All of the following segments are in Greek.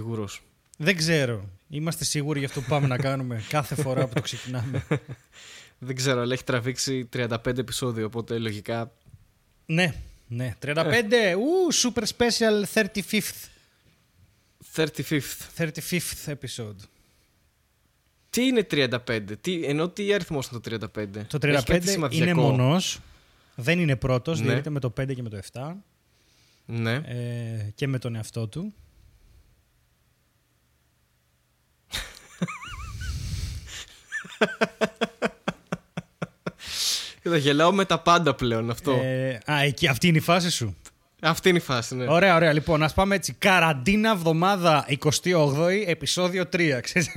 σίγουρος. Δεν ξέρω. Είμαστε σίγουροι για αυτό που πάμε να κάνουμε κάθε φορά που το ξεκινάμε. Δεν ξέρω, αλλά έχει τραβήξει 35 επεισόδιο, οπότε λογικά. ναι, ναι. 35. Ου, super special 35th. 35th. 35th episode. Τι είναι 35, τι, ενώ τι αριθμό είναι το 35. Το Έχει 35 κάτι είναι σημαντικό. μονός. Δεν είναι πρώτος, Ναι. διαιρείται με το 5 και με το 7. Ναι. Ε, και με τον εαυτό του. Κοίτα, γελάω με τα πάντα πλέον αυτό. Ε, α, εκεί, αυτή είναι η φάση σου. Αυτή είναι η φάση, ναι. Ωραία, ωραία. Λοιπόν, ας πάμε έτσι. Καραντίνα εβδομάδα 28η, επεισόδιο 3. ξέρεις.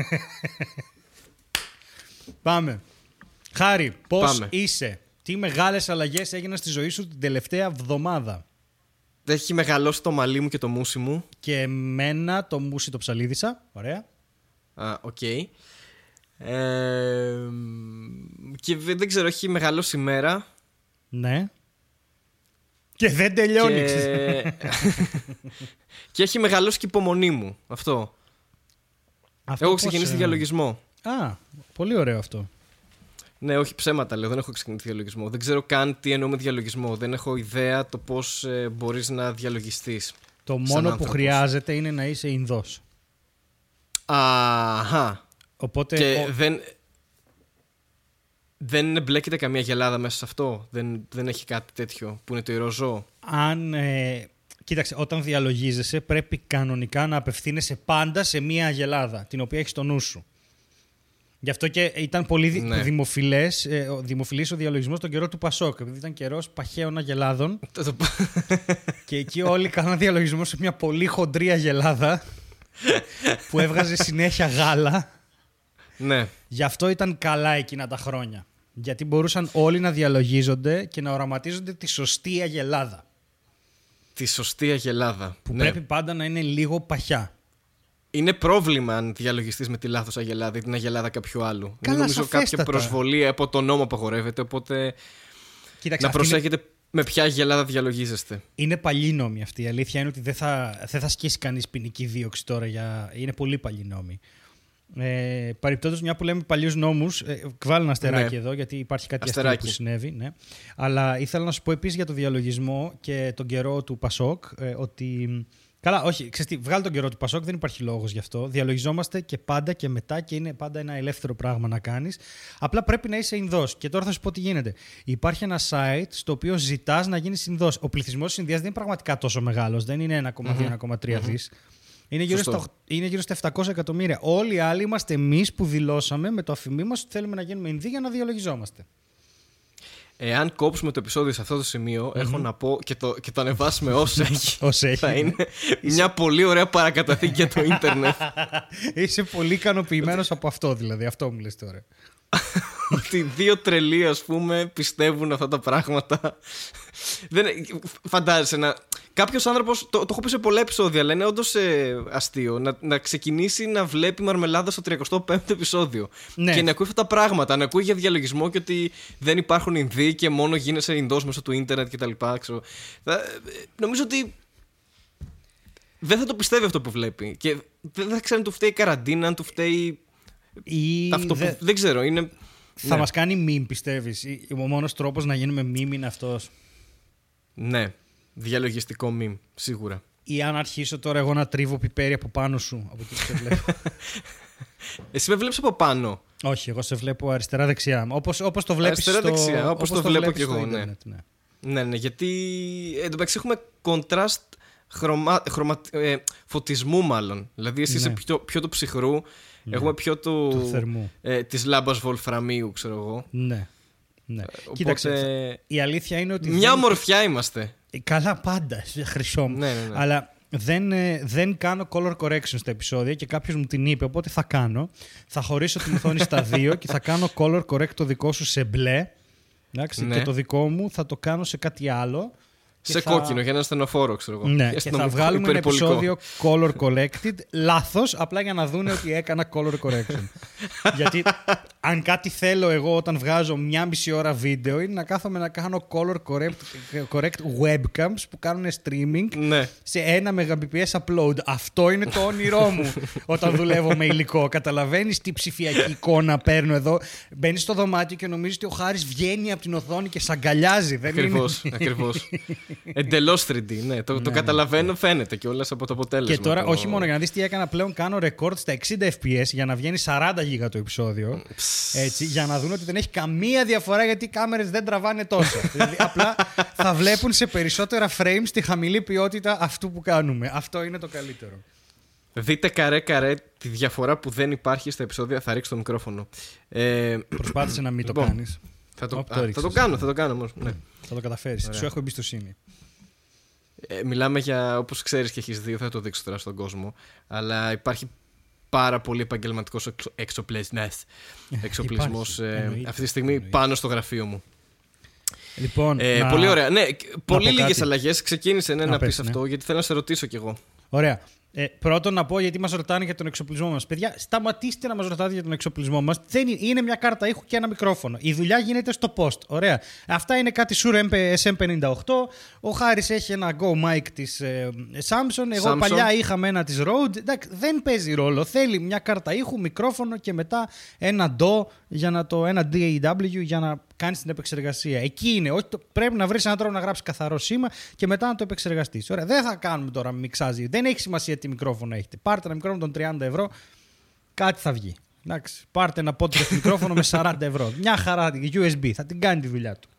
πάμε. Χάρη, πώς Πάμε. είσαι; Τι μεγάλες αλλαγές έγιναν στη ζωή σου την τελευταία εβδομάδα; Έχει μεγαλώσει το μαλλί μου και το μούσι μου. Και εμένα το μούσι το ψαλίδισα. Ωραία. Α, οκ. Ε, και δεν δεν ξέρω, έχει μεγαλώσει η μέρα. Ναι. Και δεν τελειώνει. ξέρεις. Και... και έχει μεγαλώσει και η υπομονή μου. Αυτό. Αυτό Έχω πώς, ξεκινήσει ε, διαλογισμό. Α, πολύ ωραίο αυτό. Ναι, όχι ψέματα λέω, δεν έχω ξεκινήσει διαλογισμό. Δεν ξέρω καν τι εννοώ με διαλογισμό. Δεν έχω ιδέα το πώς ε, μπορείς να διαλογιστείς. Το Σαν μόνο που άνθρωπος. χρειάζεται είναι να είσαι Ινδός. Αχα. Οπότε Και ο- δεν. Δεν εμπλέκεται καμία γελάδα μέσα σε αυτό. Δεν, δεν έχει κάτι τέτοιο που είναι το ηρωζό. αν. Ε, κοίταξε, όταν διαλογίζεσαι, πρέπει κανονικά να απευθύνεσαι πάντα σε μία αγελάδα, την οποία έχεις στο νου σου. Γι' αυτό και ήταν πολύ δη- Ναι. δημοφιλές, ε, ο- δημοφιλής ο διαλογισμός τον καιρό του Πασόκ. Επειδή ήταν καιρός παχαίων αγελάδων Το- το- και εκεί όλοι κάναν διαλογισμό σε μια πολύ χοντρή αγελάδα που έβγαζε συνέχεια γάλα. Ναι. Γι' αυτό ήταν καλά εκείνα τα χρόνια. Γιατί μπορούσαν όλοι να διαλογίζονται και να οραματίζονται τη σωστή αγελάδα. Τη σωστή αγελάδα. Που ναι. πρέπει πάντα να είναι λίγο παχιά. Είναι πρόβλημα αν διαλογιστείς με τη λάθος αγελάδα ή την αγελάδα κάποιου άλλου. Καλά, Είναι νομίζω κάποια σαφέστατα. προσβολή από τον νόμο απαγορεύεται. Οπότε Κοίταξε, να αυτή είναι, προσέχετε με ποια αγελάδα διαλογίζεστε. είναι παλιή νόμη αυτή. Η αλήθεια είναι ότι δεν θα, δεν θα σκίσει κανείς ποινική δίωξη τώρα. Για... Είναι πολύ παλιή νόμη. Ε, Παρεπτόντω, μια που λέμε παλιούς νόμους, ε, βάλω ένα αστεράκι Ναι. εδώ γιατί υπάρχει κάτι Αστεράκι. αστείο που συνέβη. Ναι. Αλλά ήθελα να σου πω επίσης για το διαλογισμό και τον καιρό του Πασόκ ε, ότι. Καλά, όχι, ξέρεις τι, βγάλει τον καιρό του Πασόκ, δεν υπάρχει λόγος γι' αυτό. Διαλογιζόμαστε και πάντα και μετά και είναι πάντα ένα ελεύθερο πράγμα να κάνεις. Απλά πρέπει να είσαι Ινδός. Και τώρα θα σου πω τι γίνεται. Υπάρχει ένα site στο οποίο ζητάς να γίνεις Ινδός. Ο πληθυσμός της Ινδίας δεν είναι πραγματικά τόσο μεγάλος, δεν είναι 1,2-1,3 δις. Είναι γύρω, Σωστό. στα, είναι γύρω στα 700 εκατομμύρια. Όλοι οι άλλοι είμαστε εμείς που δηλώσαμε με το αφημί μας ότι θέλουμε να γίνουμε Ινδοί για να διαλογιζόμαστε. Εάν κόψουμε το επεισόδιο σε αυτό το σημειο έχω να πω και το, και το ανεβάσουμε όσο έχει. Όσο έχει. Θα είναι μια πολύ ωραία παρακαταθήκη για το ίντερνετ. Είσαι πολύ ικανοποιημένος από αυτό, δηλαδή. Αυτό μου λες τώρα. ότι δύο τρελοί, ας πούμε, πιστεύουν αυτά τα πράγματα. Δεν, φαντάζεσαι να. Κάποιος άνθρωπος, το, το έχω πει σε πολλά επεισόδια, αλλά είναι όντω αστείο να, να ξεκινήσει να βλέπει μαρμελάδα στο 35ο επεισόδιο. Ναι. Και να ακούει αυτά τα πράγματα. Να ακούει για διαλογισμό και ότι δεν υπάρχουν Ινδοί και μόνο γίνεσαι Ινδός μέσω του ίντερνετ κτλ. Ξέρω. Θα- Νομίζω ότι δεν θα το πιστεύει αυτό που βλέπει. Και δεν θα ξέρει αν του φταίει η καραντίνα, αν του φταίει. Ή Αυτό δε- που, δεν ξέρω. Είναι, Θα ναι. μας κάνει meme, πιστεύεις; Ή- Ο μόνος τρόπος να γίνουμε meme είναι αυτός; Ναι. Διαλογιστικό meme, σίγουρα. Ή αν αρχίσω τώρα εγώ να τρίβω πιπέρι από πάνω σου. Από εκεί που σε βλέπω. Εσύ με βλέπεις από πάνω; Όχι, εγώ σε βλέπω αριστερά-δεξιά. Όπως, όπως το βλέπεις Αριστερά-δεξιά, στο, όπως το βλέπω βλέπεις κι στο εγώ, ναι. ίντερνετ, ναι. Ναι, ναι, γιατί εν τω μεταξύ έχουμε contrast χρωμα, χρωμα, ε, φωτισμού μάλλον. Δηλαδή εσύ είσαι Ναι. πιο, πιο του ψυχρού, έχουμε πιο του, Του θερμού. ε, της λάμπας βολφραμίου, ξέρω εγώ. Ναι. ναι. Οπότε, Κοίταξε, η αλήθεια είναι ότι... Μια δεν- ομορφιά είμαστε. Ε, Καλά πάντα, χρυσό μου. Ναι, ναι, ναι. Αλλά δεν, ε, δεν κάνω color correction στα επεισόδια και κάποιος μου την είπε, οπότε θα κάνω. Θα χωρίσω την οθόνη στα δύο και θα κάνω color correct το δικό σου σε μπλε. Εντάξει, Ναι. Και το δικό μου θα το κάνω σε κάτι άλλο. Και σε θα- κόκκινο για ένα στενοφόρο, ξέρω εγώ. Ναι, Για και θα αστυνομικό βγάλουμε ένα υπερβολικό. επεισόδιο color corrected λάθος, απλά για να δούνε ότι έκανα color correction. Γιατί αν κάτι θέλω εγώ όταν βγάζω μια μισή ώρα βίντεο είναι να κάθομαι να κάνω color correct, correct webcams που κάνουν streaming Ναι. σε ένα Mbps upload. Αυτό είναι το όνειρό μου όταν δουλεύω με υλικό. Καταλαβαίνεις τι ψηφιακή εικόνα παίρνω εδώ. Μπαίνεις στο δωμάτιο και νομίζεις ότι ο Χάρης βγαίνει από την οθόνη και σ' αγκαλιάζει. Δεν Ακριβώς. είναι... Ακριβώς. Εντελώ 3D. Ναι, το, το καταλαβαίνω, φαίνεται κιόλας από το αποτέλεσμα. Και τώρα, το- όχι μόνο για να δεις τι έκανα πλέον, κάνω record στα 60 FPS για να βγαίνει 40 γίγα το επεισόδιο. Έτσι, για να δουν ότι δεν έχει καμία διαφορά γιατί οι κάμερες δεν τραβάνε τόσο. δηλαδή, απλά θα βλέπουν σε περισσότερα frames τη χαμηλή ποιότητα αυτού που κάνουμε. Αυτό είναι το καλύτερο. Δείτε καρέ καρέ τη διαφορά που δεν υπάρχει στα επεισόδια. Θα ρίξω το μικρόφωνο. Ε, Προσπάθησε να μην το Λοιπόν, κάνεις. Θα, το, Όπου το α, θα ρίξεις. το κάνω, θα το κάνω όμως. Ναι. Θα το καταφέρεις. Σου έχω εμπιστοσύνη. Ε, μιλάμε για, όπως ξέρεις και έχεις δει, θα το δείξω τώρα στον κόσμο, αλλά υπάρχει πάρα πολύ επαγγελματικός εξο, εξοπλισμός, εξοπλισμός Υπάρχει, ε, εννοείται, αυτή τη στιγμή εννοείται. πάνω στο γραφείο μου. Λοιπόν, Ε, να- Πολύ ωραία. Ναι, και- πολύ πω λίγες κάτι. αλλαγές. Ξεκίνησε ναι, Να να, πες, πεις ναι. αυτό, γιατί θέλω να σε ρωτήσω κι εγώ. Ωραία. Ε, πρώτον, να πω γιατί μας ρωτάνε για τον εξοπλισμό μας. Παιδιά, σταματήστε να μας ρωτάτε για τον εξοπλισμό μας. Είναι μια κάρτα ήχου και ένα μικρόφωνο. Η δουλειά γίνεται στο post. Ωραία. Αυτά είναι κάτι Shure MP SM58. Ο Χάρης έχει ένα Go Mic της ε, Samsung. Εγώ Samsung. παλιά είχαμε ένα της Rode. Εντάξει, δεν παίζει ρόλο. Θέλει μια κάρτα ήχου, μικρόφωνο και μετά ένα DAW για να το, ένα DAW για να κάνει την επεξεργασία. Εκεί είναι. Όχι, το- πρέπει να βρεις έναν τρόπο να γράψεις καθαρό σήμα και μετά να το επεξεργαστείς. Ωραία. Δεν θα κάνουμε τώρα μιξάζει. Δεν έχει σημασία τι μικρόφωνο έχετε. Πάρτε ένα μικρόφωνο των 30 ευρώ, κάτι θα βγει. Εντάξει. Πάρτε ένα podcast μικρόφωνο με 40 ευρώ. Μια χαρά, USB. Θα την κάνει τη δουλειά του.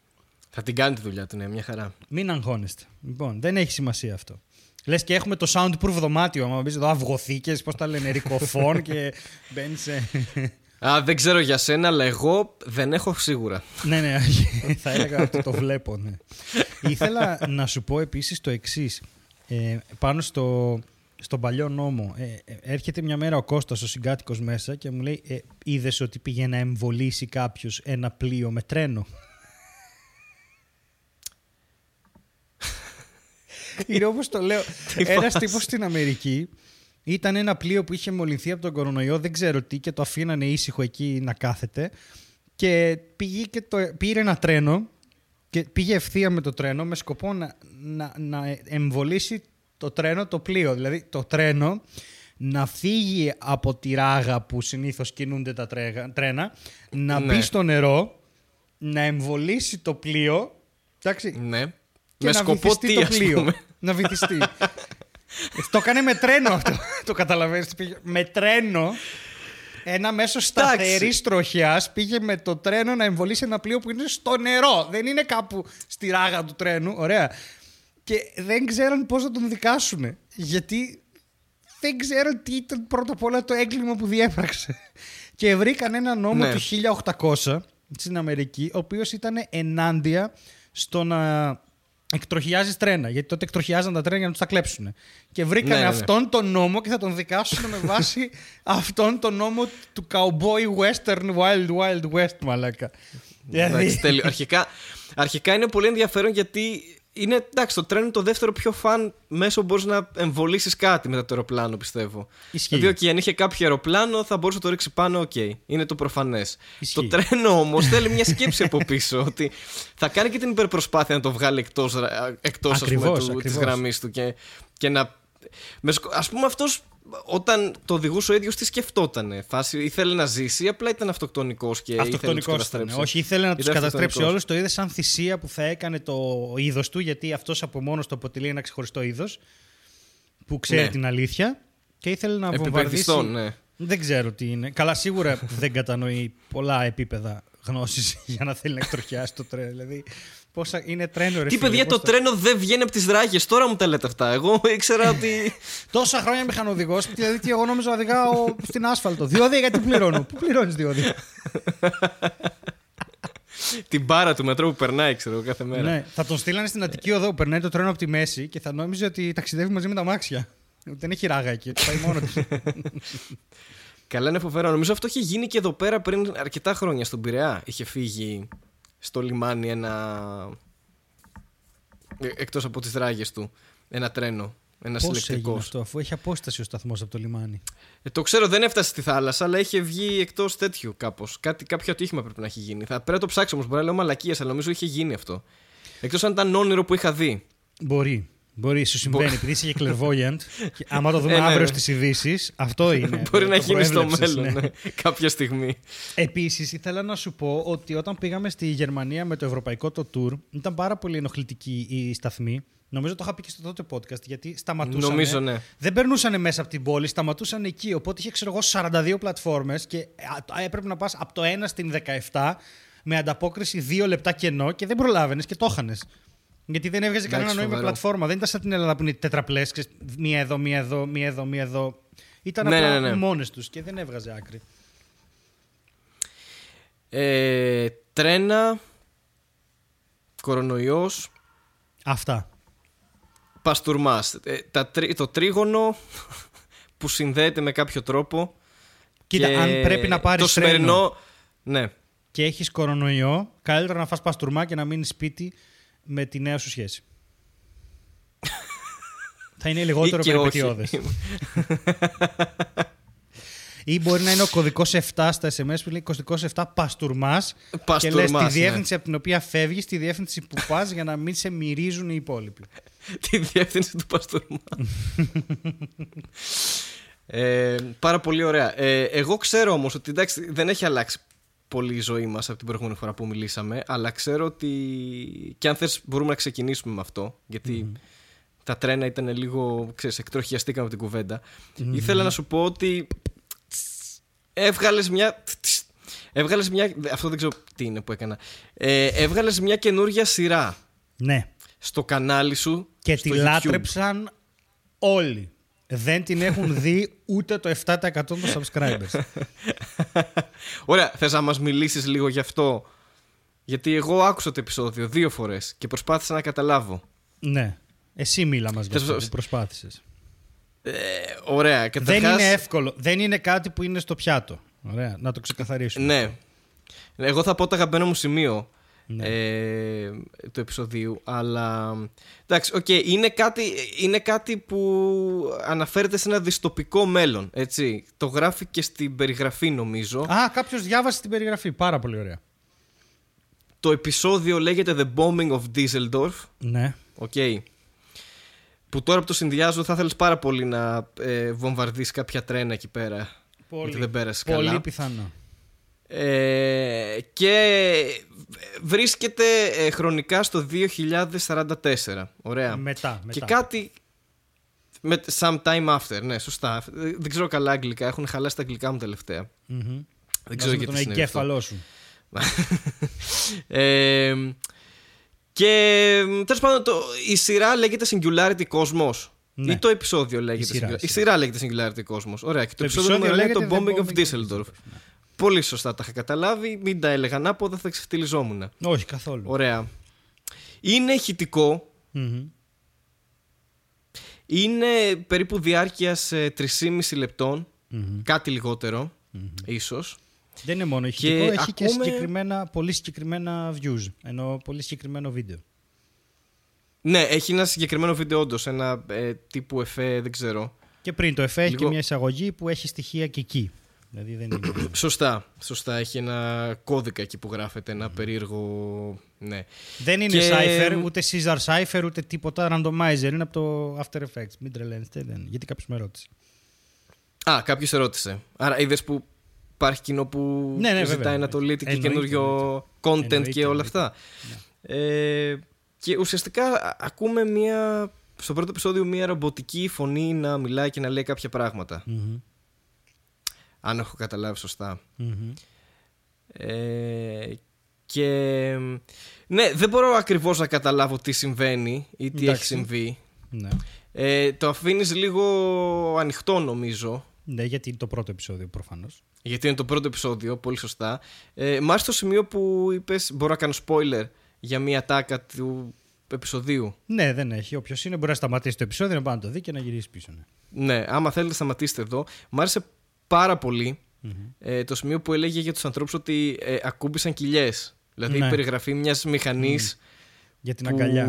Θα την κάνει τη δουλειά του, ναι, μια χαρά. Μην αγχώνεστε. Λοιπόν, δεν έχει σημασία αυτό. Λες και έχουμε το soundproof δωμάτιο. Άμα μπει εδώ αυγοθήκες, πώς τα λένε, ρικοφόν και μπαίνεις σε. Α, δεν ξέρω για σένα, αλλά εγώ δεν έχω σίγουρα. ναι, ναι, όχι. θα έλεγα ότι το βλέπω, ναι. Ήθελα να σου πω επίσης το εξής. Ε, πάνω στο, στον παλιό νόμο. Ε, ε, έρχεται μια μέρα ο Κώστας, ο συγκάτοικος μέσα και μου λέει ε, είδες ότι πήγε να εμβολήσει κάποιος ένα πλοίο με τρένο; Είναι όπως το λέω. Ένας τύπος στην Αμερική ήταν ένα πλοίο που είχε μολυνθεί από τον κορονοϊό, δεν ξέρω τι, και το αφήνανε ήσυχο εκεί να κάθεται. Και πήγε και το, πήρε ένα τρένο και πήγε ευθεία με το τρένο με σκοπό να, να, να εμβολήσει το τρένο το πλοίο. Δηλαδή το τρένο να φύγει από τη ράγα που συνήθως κινούνται τα τρέγα- τρένα, να Ναι. μπει στο νερό, να εμβολήσει το πλοίο εντάξει, Ναι. και με να σκοπό βυθιστεί τι, το ας πλοίο. πούμε. να βυθιστεί. το έκανε με τρένο αυτό. το καταλαβαίνεις. Πήγε- Με τρένο. Ένα μέσο σταθερής τροχιάς πήγε με το τρένο να εμβολήσει ένα πλοίο που είναι στο νερό. Δεν είναι κάπου στη ράγα του τρένου. Ωραία. Και δεν ξέραν πώς να τον δικάσουν. Γιατί δεν ξέραν τι ήταν πρώτα απ' όλα το έγκλημα που διέπραξε. Και βρήκαν ένα νόμο Ναι. του 1800 στην Αμερική, ο οποίος ήταν ενάντια στο να εκτροχιάζει τρένα. Γιατί τότε εκτροχιάζαν τα τρένα για να τους τα κλέψουν. Και βρήκαν Ναι, ναι, ναι. αυτόν τον νόμο και θα τον δικάσουν με βάση αυτόν τον νόμο του cowboy western wild wild west, μαλάκα. Εντάξει, Δηλαδή, τέλειο. αρχικά, αρχικά είναι πολύ ενδιαφέρον γιατί είναι εντάξει, το τρένο είναι το δεύτερο πιο fun μέσο που μπορείς να εμβολίσει κάτι μετά το αεροπλάνο, πιστεύω. Ισχύει. Δηλαδή, okay, αν είχε κάποιο αεροπλάνο, θα μπορούσε να το ρίξει πάνω, οκ. Είναι το προφανές. Ισχύει. Το τρένο όμως θέλει μια σκέψη από πίσω. ότι θα κάνει και την υπερπροσπάθεια να το βγάλει εκτός εκτός, ας πούμε, Ακριβώς, του, της ακριβώς. γραμμής του και, και να. Με, σκο- ας πούμε αυτός όταν το οδηγούσε ο ίδιος τι σκεφτότανε; Φάση ήθελε να ζήσει ή απλά ήταν αυτοκτονικός και ήθελε να τους Αυτοκτονικός ήταν. καταστρέψει. Όχι, ήθελε να τους Ήταν καταστρέψει αυτοκτονικός. όλους. Το είδε σαν θυσία που θα έκανε το είδος του, γιατί αυτός από μόνος του αποτελεί ένα ξεχωριστό είδος που ξέρει Ναι. την αλήθεια και ήθελε να βομβαρδίσει. Επιπεδιστών, ναι. Δεν ξέρω τι είναι. Καλά, σίγουρα δεν κατανοεί πολλά επίπεδα γνώσης για να θέλει να εκτροχιάσει το τρένο. Δηλαδή, πόσα είναι τρένο, ρε Τι φίλε, παιδιά, πώς το τρένο δεν βγαίνει από τις ράγε. Τώρα μου τα λέτε αυτά. Εγώ ήξερα ότι. Τόσα χρόνια μηχανοδηγό, δηλαδή τι εγώ νόμιζα οδηγάω στην άσφαλτο. Διόδια γιατί πληρώνω. Πού πληρώνεις διόδια; την μπάρα του μετρό που περνάει, ξέρω εγώ, κάθε μέρα. Ναι, θα τον στείλανε στην Αττική Οδό που περνάει το τρένο από τη μέση και θα νόμιζε ότι ταξιδεύει μαζί με τα μάξια. Δεν έχει ράγα εκεί, πάει μόνος του. Καλά, είναι φοβερό. Νομίζω αυτό είχε γίνει και εδώ πέρα πριν αρκετά χρόνια στον Πειραιά. Είχε φύγει στο λιμάνι ένα. εκτός από τις ράγες του. Ένα τρένο. Ένα Πώς έγινε συλλεκτικό. αυτό, αφού έχει απόσταση ο σταθμός από το λιμάνι; Ε, το ξέρω, δεν έφτασε στη θάλασσα, αλλά είχε βγει εκτός τέτοιου κάπως. Κάποιο ατύχημα πρέπει να έχει γίνει. Θα πρέπει να το ψάξω όμως. Μπορεί να λέω μαλακίες, αλλά νομίζω είχε γίνει αυτό. Εκτός αν ήταν όνειρο που είχα δει. Μπορεί. Μπορεί, σου συμβαίνει, επειδή είσαι και clairvoyant. και άμα το δούμε Ε, ναι, αύριο ναι. στις ειδήσεις, αυτό είναι. Μπορεί το να γίνει στο προέβλεψες, μέλλον ναι. ναι, κάποια στιγμή. Επίσης, ήθελα να σου πω ότι όταν πήγαμε στη Γερμανία με το ευρωπαϊκό το tour, ήταν πάρα πολύ ενοχλητική η σταθμή. Νομίζω το είχα πει και στο τότε podcast, γιατί σταματούσαν. Νομίζω, ναι. Δεν περνούσαν μέσα από την πόλη, σταματούσαν εκεί. Οπότε είχε, ξέρω εγώ, 42 πλατφόρμες και α, έπρεπε να πας από το 1 στην 17 με ανταπόκριση 2 λεπτά κενό και δεν προλάβαινες και το έχανες. Γιατί δεν έβγαζε Εντάξει, κανένα νόημα η φοβερό. πλατφόρμα. Δεν ήταν σαν την Ελλάδα που είναι τετραπλές, μία εδώ, μία εδώ, μία εδώ, μία εδώ. Ήταν Ναι, απλά ναι, ναι. μόνες τους και δεν έβγαζε άκρη. Ε, τρένα, κορονοϊός, Αυτά. παστουρμάς. Ε, τα, τρί- το τρίγωνο που συνδέεται με κάποιο τρόπο. Κοίτα, και αν πρέπει να πάρεις Το σημερινό. Ναι. και έχεις κορονοϊό, καλύτερα να φας παστούρμα και να μείνεις σπίτι με τη νέα σου σχέση. Θα είναι λιγότερο Ή και όχι. περιπετειώδες. Ή μπορεί να είναι ο κωδικός 7 στα SMS που λέει κωδικός 7 παστουρμάς. Και λες Παστουρμάς, τη ναι. διεύθυνση από την οποία φεύγεις, τη διεύθυνση που πας για να μην σε μυρίζουν οι υπόλοιποι. τη διεύθυνση του Παστούρμα. ε, πάρα πολύ ωραία. Ε, εγώ ξέρω όμως ότι εντάξει, δεν έχει αλλάξει πολύ η ζωή μας από την προηγούμενη φορά που μιλήσαμε, αλλά ξέρω ότι και αν θες μπορούμε να ξεκινήσουμε με αυτό, γιατί τα τρένα ήταν λίγο, ξέρεις, εκτροχιαστήκαμε από την κουβέντα. Ήθελα να σου πω ότι έβγαλες μια... Έβγαλες μια... Αυτό δεν ξέρω τι είναι που έκανα. Ε, έβγαλες μια καινούργια σειρά Ναι. στο κανάλι σου Και στο τη YouTube. λάτρεψαν όλοι. Δεν την έχουν δει ούτε το 7% των subscribers. Ωραία, θες να μας μιλήσεις λίγο γι' αυτό; Γιατί εγώ άκουσα το επεισόδιο δύο φορές και προσπάθησα να καταλάβω. ναι. Εσύ μίλα μας για Θες αυτό να- που προσπάθησες. Ε, ωραία, Δεν καταρχάς... είναι εύκολο. Δεν είναι κάτι που είναι στο πιάτο. Ωραία, να το ξεκαθαρίσουμε. Ναι. Εγώ θα πω το αγαπημένο μου σημείο Ναι. ε, του επεισοδίου, αλλά... Εντάξει, οκ, είναι, κάτι, είναι κάτι που αναφέρεται σε ένα δυστοπικό μέλλον, έτσι. Το γράφει και στην περιγραφή νομίζω. Α, κάποιος διάβασε την περιγραφή. Πάρα πολύ ωραία. Το επεισόδιο λέγεται The Bombing of Düsseldorf. Ναι. Οκ. Που τώρα που το συνδυάζω θα θέλεις πάρα πολύ να ε, βομβαρδίσεις κάποια τρένα εκεί πέρα. Πολύ, Γιατί δεν πέρασε πολύ καλά. πιθανό. Ε, και βρίσκεται ε, χρονικά στο 2044. Ωραία. Μετά, μετά. Και κάτι... Με, sometime after, ναι, σωστά. Ε, Δεν ξέρω καλά αγγλικά. Έχουν χαλάσει τα αγγλικά μου τελευταία. Μμμ. Δεν ξέρω Μαζί με γιατί τον συνέβη αυτό. εγκέφαλό σου. ε, και τέλος πάντων το, η σειρά λέγεται Singularity Cosmos. Ναι. Ή το επεισόδιο λέγεται Η σειρά, Singularity. η Η σειρά λέγεται Singularity Cosmos. Ωραία. Και το, Το επεισόδιο, επεισόδιο λέγεται λέγεται το Bombing The of Bombing of Düsseldorf. Düsseldorf, ναι. Πολύ σωστά τα είχα καταλάβει. Μην τα έλεγα ανάποδα, θα ξεφτυλιζόμουν. Όχι καθόλου. Ωραία. Είναι ηχητικό. Μμμ. Είναι περίπου διάρκεια 3,5 λεπτών. Μμμ. Κάτι λιγότερο, ίσως. Δεν είναι μόνο ηχητικό, Και έχει και ακούμε- συγκεκριμένα, πολύ συγκεκριμένα views. Ενώ πολύ συγκεκριμένο βίντεο. Ναι, έχει ένα συγκεκριμένο βίντεο όντως. Ένα ε, τύπου εφέ, δεν ξέρω. Και πριν το εφέ έχει Λίγο- και μια εισαγωγή που έχει στοιχεία και εκεί. Δηλαδή δεν είναι. Σωστά, σωστά. Έχει ένα κώδικα εκεί που γράφεται, ένα περίεργο. Ναι. δεν είναι Και- cipher, ούτε Caesar cipher, ούτε τίποτα randomizer. Είναι από το After Effects. Μην τρελαίνεστε. Δεν. Γιατί κάποιος με ρώτησε. Α, κάποιος ερώτησε. Άρα είδες που υπάρχει κοινό που Ναι, ναι, ζητάει βέβαια, να το εννοείται. λύτει και Εννοείται, καινούριο content Εννοείται, και όλα εννοείται. αυτά. Ε, και ουσιαστικά α- ακούμε μια. Στο πρώτο επεισόδιο μια ρομποτική φωνή να μιλάει και να λέει κάποια πράγματα. Μμμ. Αν έχω καταλάβει σωστά. Μμμ. Ε, και ναι, δεν μπορώ ακριβώς να καταλάβω τι συμβαίνει ή τι Εντάξει. έχει συμβεί. Ναι. Ε, το αφήνεις λίγο ανοιχτό νομίζω. ναι, γιατί είναι το πρώτο επεισόδιο προφανώς. Γιατί είναι το πρώτο επεισόδιο, πολύ σωστά. Ε, μ' άρεσε το σημείο που είπες, μπορώ να κάνω spoiler για μια τάκα του επεισοδίου. Ναι, δεν έχει. Όποιος είναι μπορεί να σταματήσει το επεισόδιο, να πάει να το δει και να γυρίσει πίσω. Ναι. Ναι, άμα θέλετε σταματήστε εδώ. Μ' άρεσε πάρα πολύ ε, το σημείο που έλεγε για τους ανθρώπους ότι ε, ακούμπησαν κοιλιές. Δηλαδή Ναι. η περιγραφή μιας μηχανής Για την που... αγκαλιά.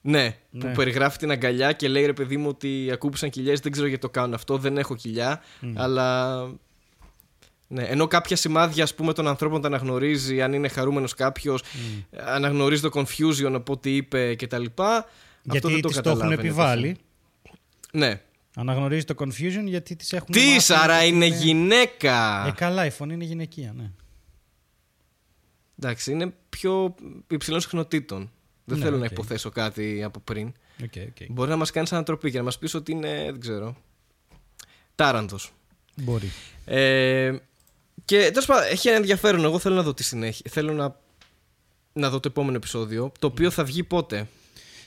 Ναι, Ναι. που περιγράφει την αγκαλιά και λέει ρε παιδί μου ότι ακούμπησαν κοιλιές, δεν ξέρω γιατί το κάνουν αυτό, δεν έχω κοιλιά, αλλά... Ναι, ενώ κάποια σημάδια ας πούμε των ανθρώπων τα αναγνωρίζει, αν είναι χαρούμενος κάποιος, αναγνωρίζει το confusion από ό,τι είπε κτλ. Αυτό Γιατί δεν το της το έχουν καταλάβαινε επιβάλει. Ναι. Αναγνωρίζει το confusion γιατί της έχουν Τι, μάθει άρα ότι είναι γυναίκα! Ε, καλά, η φωνή είναι γυναικεία, ναι. Εντάξει, είναι πιο υψηλών συχνοτήτων. Δεν Ναι, θέλω να οκ. υποθέσω κάτι από πριν. Okay, okay. Μπορεί να μας κάνεις ανατροπή και να μας πεις ότι είναι, δεν ξέρω, τάραντος. Μπορεί. Ε, και τέλος πάντων, έχει ένα ενδιαφέρον. Εγώ θέλω να δω τη συνέχεια. Θέλω να, να δω το επόμενο επεισόδιο. Το οποίο θα βγει πότε.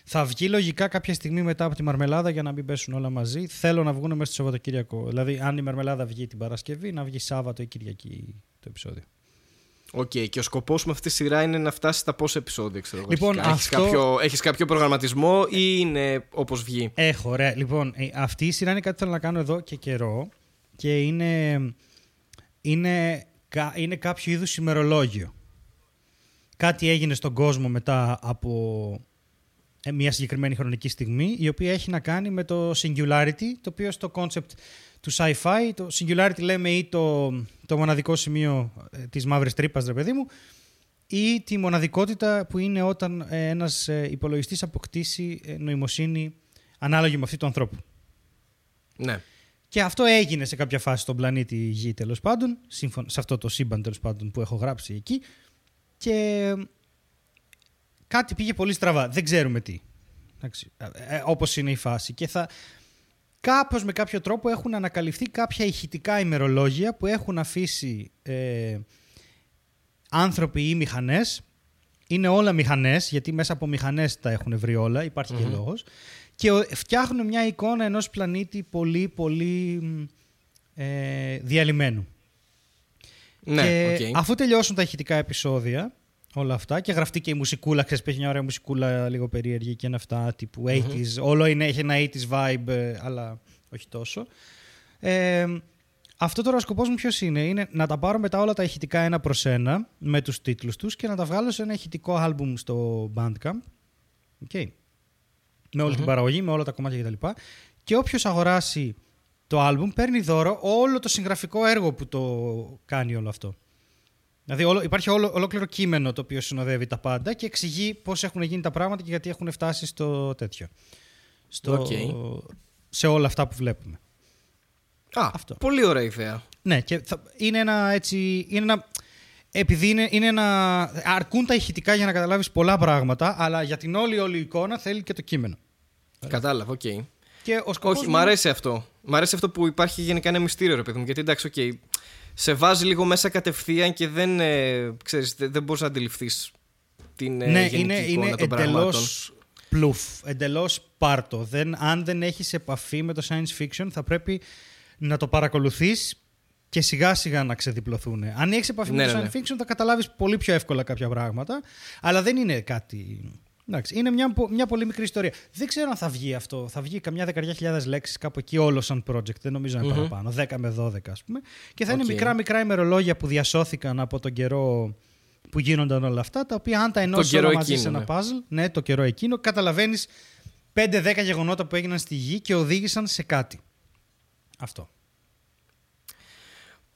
Θα βγει λογικά κάποια στιγμή μετά από τη Μαρμελάδα για να μην πέσουν όλα μαζί. Θέλω να βγουν μέσα στο Σαββατοκύριακο. Δηλαδή, αν η Μαρμελάδα βγει την Παρασκευή, να βγει Σάββατο ή Κυριακή το επεισόδιο. Οκ. Και ο σκοπός με αυτή τη σειρά είναι να φτάσει στα πόσα επεισόδια, ξέρω εγώ. Λοιπόν, αρχικά. έχεις, αυτό- κάποιο, έχεις κάποιο προγραμματισμό ή είναι όπως βγει; Έχω, ωραία. Λοιπόν, ε, αυτή η σειρά είναι κάτι που θέλω να κάνω εδώ και καιρό και είναι, είναι, κα- είναι κάποιο είδους ημερολόγιο. Κάτι έγινε στον κόσμο μετά από ε, μια συγκεκριμένη χρονική στιγμή η οποία έχει να κάνει με το singularity το οποίο στο concept του sci-fi το singularity λέμε ή το, το μοναδικό σημείο ε, της μαύρης τρύπας ρε παιδί μου ή τη μοναδικότητα που είναι όταν ε, ένας ε, υπολογιστής αποκτήσει ε, νοημοσύνη ανάλογη με αυτή του ανθρώπου. Ναι. Και αυτό έγινε σε κάποια φάση στον πλανήτη Γη τέλος πάντων, σύμφωνα σε αυτό το σύμπαν τέλος πάντων που έχω γράψει εκεί. Και ε, κάτι πήγε πολύ στραβά. Δεν ξέρουμε τι. Εντάξει, ε, ε, όπως είναι η φάση. Και θα κάπως με κάποιο τρόπο έχουν ανακαλυφθεί κάποια ηχητικά ημερολόγια που έχουν αφήσει ε, άνθρωποι ή μηχανές. Είναι όλα μηχανές, γιατί μέσα από μηχανές τα έχουν βρει όλα, υπάρχει και λόγος. Και ο- φτιάχνουν μια εικόνα ενός πλανήτη πολύ πολύ μ, ε, διαλυμένου. Ναι, και οκ. αφού τελειώσουν τα ηχητικά επεισόδια, όλα αυτά, και γραφτεί και η μουσικούλα, ξέρεις, παίζει μια ωραία μουσικούλα λίγο περίεργη και είναι αυτά τύπου 80s. Όλο είναι, έχει ένα 80s vibe, ε, αλλά όχι τόσο. Ε, αυτό τώρα ο σκοπός μου ποιος είναι, είναι να τα πάρω μετά όλα τα ηχητικά ένα προς ένα με τους τίτλους τους και να τα βγάλω σε ένα ηχητικό άλμπουμ στο Bandcamp. Okay. Με όλη την παραγωγή, με όλα τα κομμάτια κτλ. Και όποιος αγοράσει το άλμπουμ παίρνει δώρο όλο το συγγραφικό έργο που το κάνει όλο αυτό. Δηλαδή όλο, υπάρχει όλο, ολόκληρο κείμενο το οποίο συνοδεύει τα πάντα και εξηγεί πώς έχουν γίνει τα πράγματα και γιατί έχουν φτάσει στο τέτοιο. Στο, Οκ. Σε όλα αυτά που βλέπουμε. Α, αυτό. πολύ ωραία ιδέα. Ναι, και θα, είναι ένα έτσι. Είναι ένα, επειδή είναι, είναι ένα. Αρκούν τα ηχητικά για να καταλάβεις πολλά πράγματα, αλλά για την όλη όλη εικόνα θέλει και το κείμενο. Κατάλαβα, οκ. Και ο σκοπός Όχι, μου μ' αρέσει αυτό. Μ' αρέσει αυτό που υπάρχει γενικά ένα μυστήριο, ρε παιδί μου. Γιατί εντάξει, οκ. Σε βάζει λίγο μέσα κατευθείαν και δεν, ε, ξέρεις, δεν, δεν μπορείς να αντιληφθείς την ε, ναι, γενική είναι, εικόνα είναι των εντελώς πραγμάτων. πλουφ, εντελώς πάρτο. Δεν, αν δεν έχεις επαφή με το science fiction, θα πρέπει να το παρακολουθείς και σιγά σιγά να ξεδιπλωθούν. Αν έχεις επαφή Ναι, με το ναι, science fiction, θα καταλάβεις πολύ πιο εύκολα κάποια πράγματα. Αλλά δεν είναι κάτι. Εντάξει, είναι μια, πο- μια πολύ μικρή ιστορία. Δεν ξέρω αν θα βγει αυτό. Θα βγει καμιά δεκαριά χιλιάδες λέξεις κάπου εκεί όλο σαν project. Δεν νομίζω να είναι Μμμ. παραπάνω. 10 με 12, ας πούμε. Και θα είναι Οκ. μικρά μικρά ημερολόγια που διασώθηκαν από τον καιρό που γίνονταν όλα αυτά, τα οποία αν τα ενώσεις καιρό όλα μαζί εκείνο, σε ένα ναι. puzzle, ναι, το καιρό εκείνο, καταλαβαίνεις 5-10 γεγονότα που έγιναν στη γη και οδήγησαν σε κάτι. Αυτό.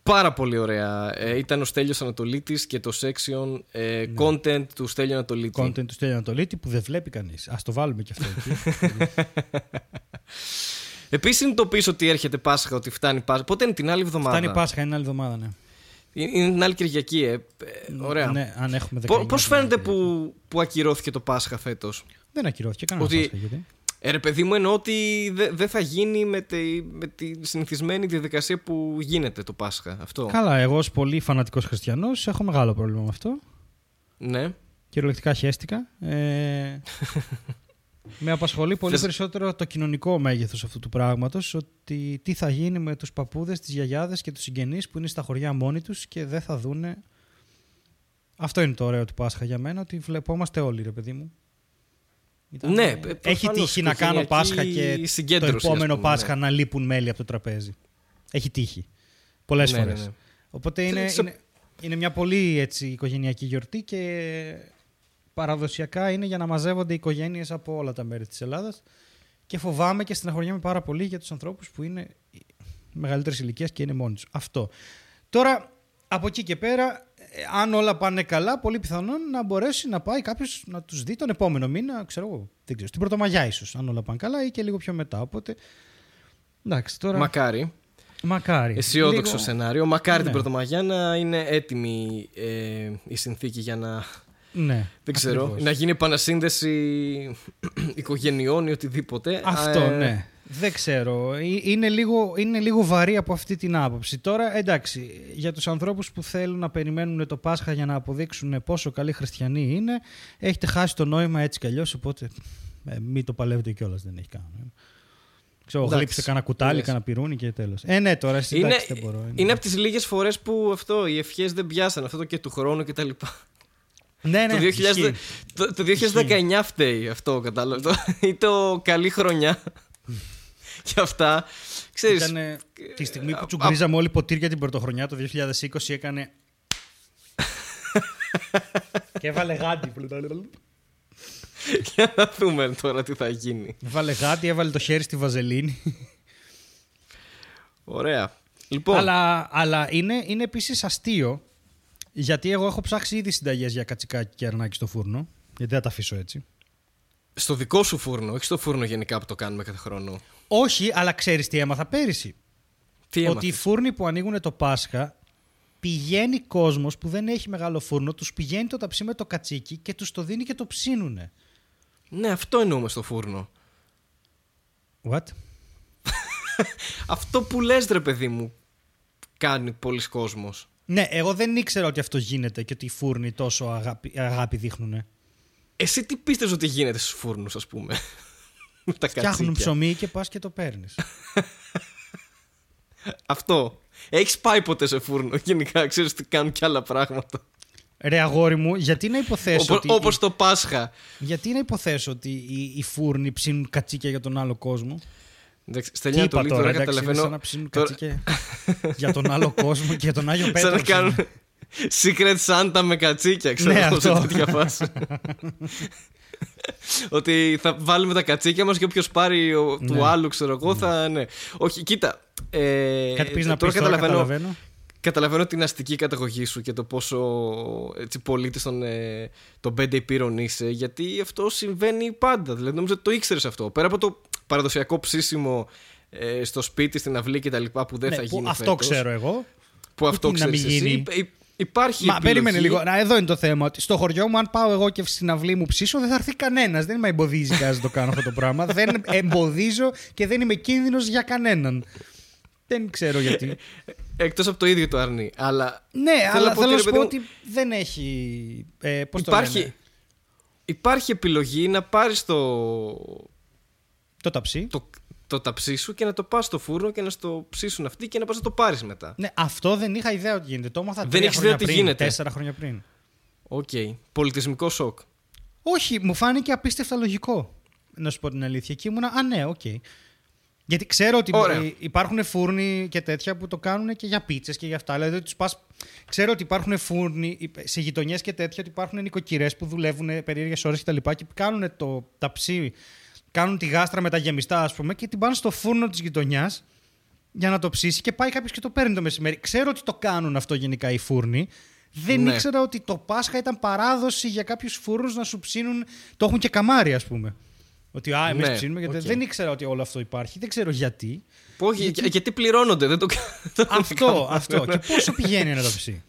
Πάρα πολύ ωραία. Ε, ήταν ο Στέλιος Ανατολίτης και το section ε, Ναι. content του Στέλιου Ανατολίτη. Content του Στέλιου Ανατολίτη που δεν βλέπει κανείς. Α το βάλουμε και αυτό εκεί. Επίσης συνειδητοποιείς ότι έρχεται Πάσχα, ότι φτάνει Πάσχα. Πότε είναι την άλλη εβδομάδα; Φτάνει Πάσχα, είναι άλλη εβδομάδα, ναι. Είναι είναι την άλλη Κυριακή, ε. Ε, Ωραία. Ναι, αν έχουμε 19. Πώς πώς φαίνεται ναι. που, που ακυρώθηκε το Πάσχα φέτος; Δεν ακυρώθηκε κανένα Ότι- Πάσχα, γιατί. Ε, ρε παιδί μου εννοώ ότι δεν δεν θα γίνει με τη, με τη συνηθισμένη διαδικασία που γίνεται το Πάσχα. Αυτό. Καλά, εγώ ως πολύ φανατικός χριστιανός έχω μεγάλο πρόβλημα με αυτό. Ναι. Κυριολεκτικά χαίστηκα. Ε, με απασχολεί πολύ Θες- περισσότερο το κοινωνικό μέγεθος αυτού του πράγματος, ότι τι θα γίνει με τους παππούδες, τις γιαγιάδες και τους συγγενείς που είναι στα χωριά μόνοι τους και δεν θα δούνε... Αυτό είναι το ωραίο του Πάσχα για μένα, ότι βλεπόμαστε όλοι, ρε παιδί μου. Ήταν- Ναι, ε, προφανώς, Έχει τύχει να κάνω οικογενειακή Πάσχα και το συγκέντρωση, ας επόμενο πούμε, Πάσχα ναι. να λείπουν μέλη από το τραπέζι. Έχει τύχει. Πολλές Ναι, ναι, φορές. ναι. Οπότε είναι, Σε- είναι, είναι μια πολύ έτσι, οικογενειακή γιορτή και παραδοσιακά είναι για να μαζεύονται οικογένειες από όλα τα μέρη της Ελλάδας. Και φοβάμαι και στεναχωριέμαι πάρα πολύ για τους ανθρώπους που είναι μεγαλύτερη ηλικία και είναι μόνοι τους. Αυτό. Τώρα, από εκεί και πέρα, ε, αν όλα πάνε καλά, πολύ πιθανόν να μπορέσει να πάει κάποιος να τους δει τον επόμενο μήνα, ξέρω εγώ, δεν ξέρω, στην Πρωτομαγιά ίσως, αν όλα πάνε καλά ή και λίγο πιο μετά. Οπότε. Εντάξει, τώρα. Μακάρι. Μακάρι. Αισιόδοξο Λίγο- σενάριο. Μακάρι Ναι. την Πρωτομαγιά να είναι έτοιμη ε, η συνθήκη για να. Ναι. Δεν ξέρω. ακριβώς. Να γίνει επανασύνδεση οικογενειών ή οτιδήποτε. Αυτό, Ε, ναι. Δεν ξέρω. Ε, Είναι λίγο, είναι λίγο βαρύ από αυτή την άποψη. Τώρα, εντάξει, για τους ανθρώπους που θέλουν να περιμένουν το Πάσχα για να αποδείξουν πόσο καλοί χριστιανοί είναι, έχετε χάσει το νόημα έτσι κι αλλιώς, οπότε ε, μην το παλεύετε κιόλας, δεν έχει κανένα νόημα. Ξέρω, Εντάξει, γλύψτε κανένα κουτάλι, λες. κανένα πυρούνι και τέλος. Ε, ναι, τώρα εσύ Είναι, εντάξει, δεν μπορώ. είναι από τις λίγες φορές που αυτό, οι ευχές δεν πιάσαν αυτό το και του χρόνου κτλ. Ναι, ναι, το, 2000, ισχύει. το, το 2019 φταίει αυτό, κατάλαβες. Το- Ή το καλή χρονιά. Για αυτά. Ξέρεις, Ήτανε τη στιγμή που α- τσουγκρίζαμε όλοι ποτήρια την πρωτοχρονιά το 2020 έκανε... και έβαλε γάντι. για να δούμε τώρα τι θα γίνει. Έβαλε γάντι, έβαλε το χέρι στη βαζελίνη. Ωραία. Λοιπόν, αλλά αλλά είναι, είναι επίσης αστείο γιατί εγώ έχω ψάξει ήδη συνταγές για κατσικάκι και αρνάκι στο φούρνο. Γιατί δεν τα αφήσω έτσι. στο δικό σου φούρνο, όχι στο φούρνο γενικά που το κάνουμε κάθε χρόνο. Όχι, αλλά ξέρεις τι έμαθα πέρυσι. Τι ότι οι έμαθες; φούρνοι που ανοίγουν το Πάσχα πηγαίνει κόσμος που δεν έχει μεγάλο φούρνο, τους πηγαίνει το ταψί με το κατσίκι και τους το δίνει και το ψίνουνε. Ναι, αυτό εννοούμε στο φούρνο. What? Αυτό που λες ρε παιδί μου κάνει πολλοί κόσμος. Ναι, εγώ δεν ήξερα ότι αυτό γίνεται και ότι οι φούρνοι τόσο αγάπη, αγάπη δείχνουν. Εσύ τι πίστευες ότι γίνεται στους φούρνους ας πούμε; Με τα Φτιάχνουν κατσίκια. ψωμί και πας και το παίρνεις. Αυτό. Έχεις πάει ποτέ σε φούρνο γενικά, ξέρεις ότι κάνουν και άλλα πράγματα. Ρε αγόρι μου, γιατί να υποθέσω Οπο- ότι... Όπως το Πάσχα. Γιατί να υποθέσω ότι οι, οι φούρνοι ψήνουν κατσίκια για τον άλλο κόσμο; Εντάξει, Τι Στέλια είπα Ανατολή, τώρα, τώρα εντάξει, είναι καταλαβαίνω. σαν να ψήνουν τώρα- κατσίκια για τον άλλο κόσμο και για τον Άγιο Πέτρο. Σαν να κάνουν Secret Santa με κατσίκια, ξέρω Ναι, εγώ, σε αυτό. τέτοια φάση. Ότι θα βάλουμε τα κατσίκια μας και όποιος πάρει ο- του Ναι. άλλου, ξέρω εγώ, θα. Ναι. Όχι, κοίτα. Ε, Κάτι πεις να τώρα πεις τώρα, καταλαβαίνω, καταλαβαίνω. καταλαβαίνω την αστική καταγωγή σου και το πόσο έτσι, πολίτης των, ε, των πέντε υπήρων είσαι, γιατί αυτό συμβαίνει πάντα. Δηλαδή, νομίζω ότι το ήξερες αυτό. Πέρα από το παραδοσιακό ψήσιμο ε, στο σπίτι, στην αυλή κτλ. που δεν Ναι, θα που γίνει. αυτό φέτος, ξέρω εγώ. Που αυτό τι να μην ξέρεις. Εσύ, γίνει. υ- υ- υπάρχει. Μα επιλογή. περίμενε λίγο. Να, εδώ είναι το θέμα. Ότι στο χωριό μου, αν πάω εγώ και στην αυλή μου ψήσω, δεν θα έρθει κανένας. Δεν με εμποδίζει κανένας να το κάνω αυτό το πράγμα. δεν εμποδίζω και δεν είμαι κίνδυνος για κανέναν. Δεν ξέρω γιατί. Εκτός από το ίδιο το αρνί. Αλλά ναι, Θέλω αλλά να πω θέλω να ότι, σου ρε πω παιδί ότι δεν έχει. Ε, πώς το υπάρχει, λένε, υπάρχει επιλογή να πάρεις το, το ταψί. το, το ταψί σου και να το πας στο φούρνο και να στο ψήσουν αυτοί και να πας να το πάρεις μετά. Ναι, αυτό δεν είχα ιδέα ότι γίνεται. Το έμαθα Δεν τρία έχεις χρόνια ιδέα τι πριν, γίνεται. Τέσσερα χρόνια πριν. Οκ. Πολιτισμικό σοκ. Όχι, μου φάνηκε απίστευτα λογικό. Να σου πω την αλήθεια. Και ήμουνα, α, ναι, οκ. Γιατί ξέρω ότι Ωραία. ε, υπάρχουν φούρνοι και τέτοια που το κάνουν και για πίτσες και για αυτά. Δηλαδή, τους πας... Ξέρω ότι υπάρχουν φούρνοι σε γειτονιές και τέτοια, ότι υπάρχουν νοικοκυρές που δουλεύουν περίεργες ώρες κτλ. Και, και κάνουν το ταψί, κάνουν τη γάστρα με τα γεμιστά, ας πούμε, και την πάνε στο φούρνο της γειτονιάς για να το ψήσει και πάει κάποιος και το παίρνει το μεσημέρι. Ξέρω ότι το κάνουν αυτό γενικά οι φούρνοι. Δεν Ναι. ήξερα ότι το Πάσχα ήταν παράδοση για κάποιους φούρνους να σου ψήνουν. Το έχουν και καμάρι, ας πούμε. Ότι α, εμείς Ναι, ψήνουμε. Γιατί οκ. δεν ήξερα ότι όλο αυτό υπάρχει. Δεν ξέρω γιατί. Που όχι, γιατί... γιατί πληρώνονται, δεν το κάνουν. αυτό, αυτό. Και πόσο πηγαίνει ένα ταψί.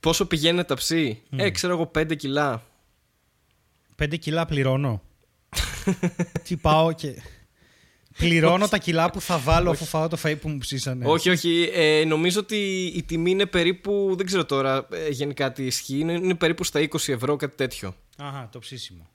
Πόσο πηγαίνει ένα ταψί, Ε, ξέρω εγώ, 5 κιλά. Πέντε κιλά πληρώνω. Τι πάω και. Πληρώνω τα κιλά που θα βάλω αφού φάω το φαΐ που μου ψήσανε. Όχι, όχι. Ε, νομίζω ότι η τιμή είναι περίπου. Δεν ξέρω τώρα ε, γενικά τι ισχύει. Είναι, είναι περίπου στα 20 ευρώ, κάτι τέτοιο. Αχα, το ψήσιμο.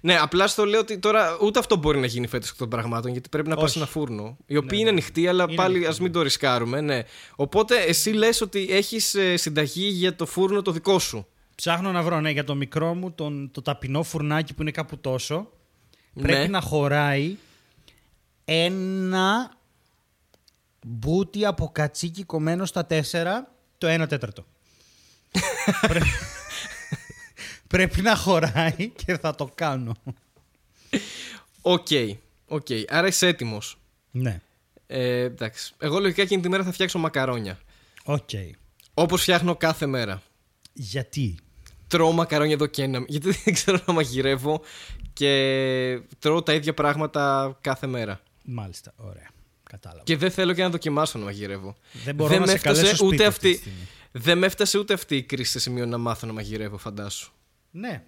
Ναι, απλά στο λέω ότι τώρα ούτε αυτό μπορεί να γίνει φέτος εκ των πραγμάτων, γιατί πρέπει να πας Όχι. σε ένα φούρνο. Οι οποίοι Ναι, είναι ναι. ανοιχτοί, αλλά Είναι πάλι ανοιχτοί, ας μην το ρισκάρουμε. Ναι. Οπότε εσύ λες ότι έχεις συνταγή για το φούρνο το δικό σου. Ψάχνω να βρω, ναι, για το μικρό μου τον, το ταπεινό φουρνάκι που είναι κάπου τόσο. Πρέπει Ναι. να χωράει ένα μπούτι από κατσίκι κομμένο στα τέσσερα, το ένα τέταρτο. Πρέ- Πρέπει να χωράει και θα το κάνω. Οκ. Οκ. Άρα είσαι έτοιμος. Ναι. Ε, εντάξει. Εγώ λογικά εκείνη τη μέρα θα φτιάξω μακαρόνια. Οκ. Όπως φτιάχνω κάθε μέρα. Γιατί; Τρώω μακαρόνια εδώ και ένα. Γιατί δεν ξέρω να μαγειρεύω και τρώω τα ίδια πράγματα κάθε μέρα. Μάλιστα. Ωραία. Κατάλαβα. Και δεν θέλω και να δοκιμάσω να μαγειρεύω. Δεν μπορώ να σε έφτασε καλέσω σπίτι ούτε αυτή τη αυτή. στιγμή. Δεν με έφτασε ούτε αυτή η κρίση σε σημείο να μάθω να μαγειρεύω, φαντάσου. Ναι.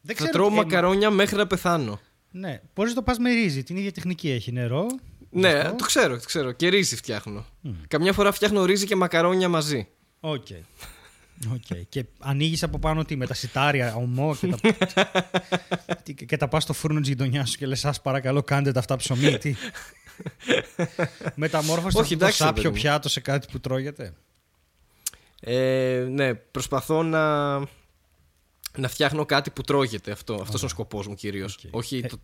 Δεν Θα ξέρω τρώω τι- ε, μακαρόνια μέχρι να πεθάνω. Ναι. Μπορείς να το πας με ρύζι. Την ίδια τεχνική έχει νερό. Ναι, Αυτό. το ξέρω, το ξέρω. Και ρύζι φτιάχνω. Καμιά φορά φτιάχνω ρύζι και μακαρόνια μαζί. Οκ. Οκ. Και ανοίγεις από πάνω τι, με τα σιτάρια, ομό και τα. Τι- και τα πας στο φούρνο της γειτονιάς σου και λες: Σα παρακαλώ, κάντε τα αυτά ψωμί. Τι. Μεταμόρφωσε Όχι, αυτό το εντάξει, ρε σάπιο παιδί μου. πιάτο σε κάτι που τρώγεται. Ε, ναι, προσπαθώ να, να φτιάχνω κάτι που τρώγεται αυτό. Αυτός είναι ο σκοπός μου κυρίως. Οκ. Όχι Ε. το,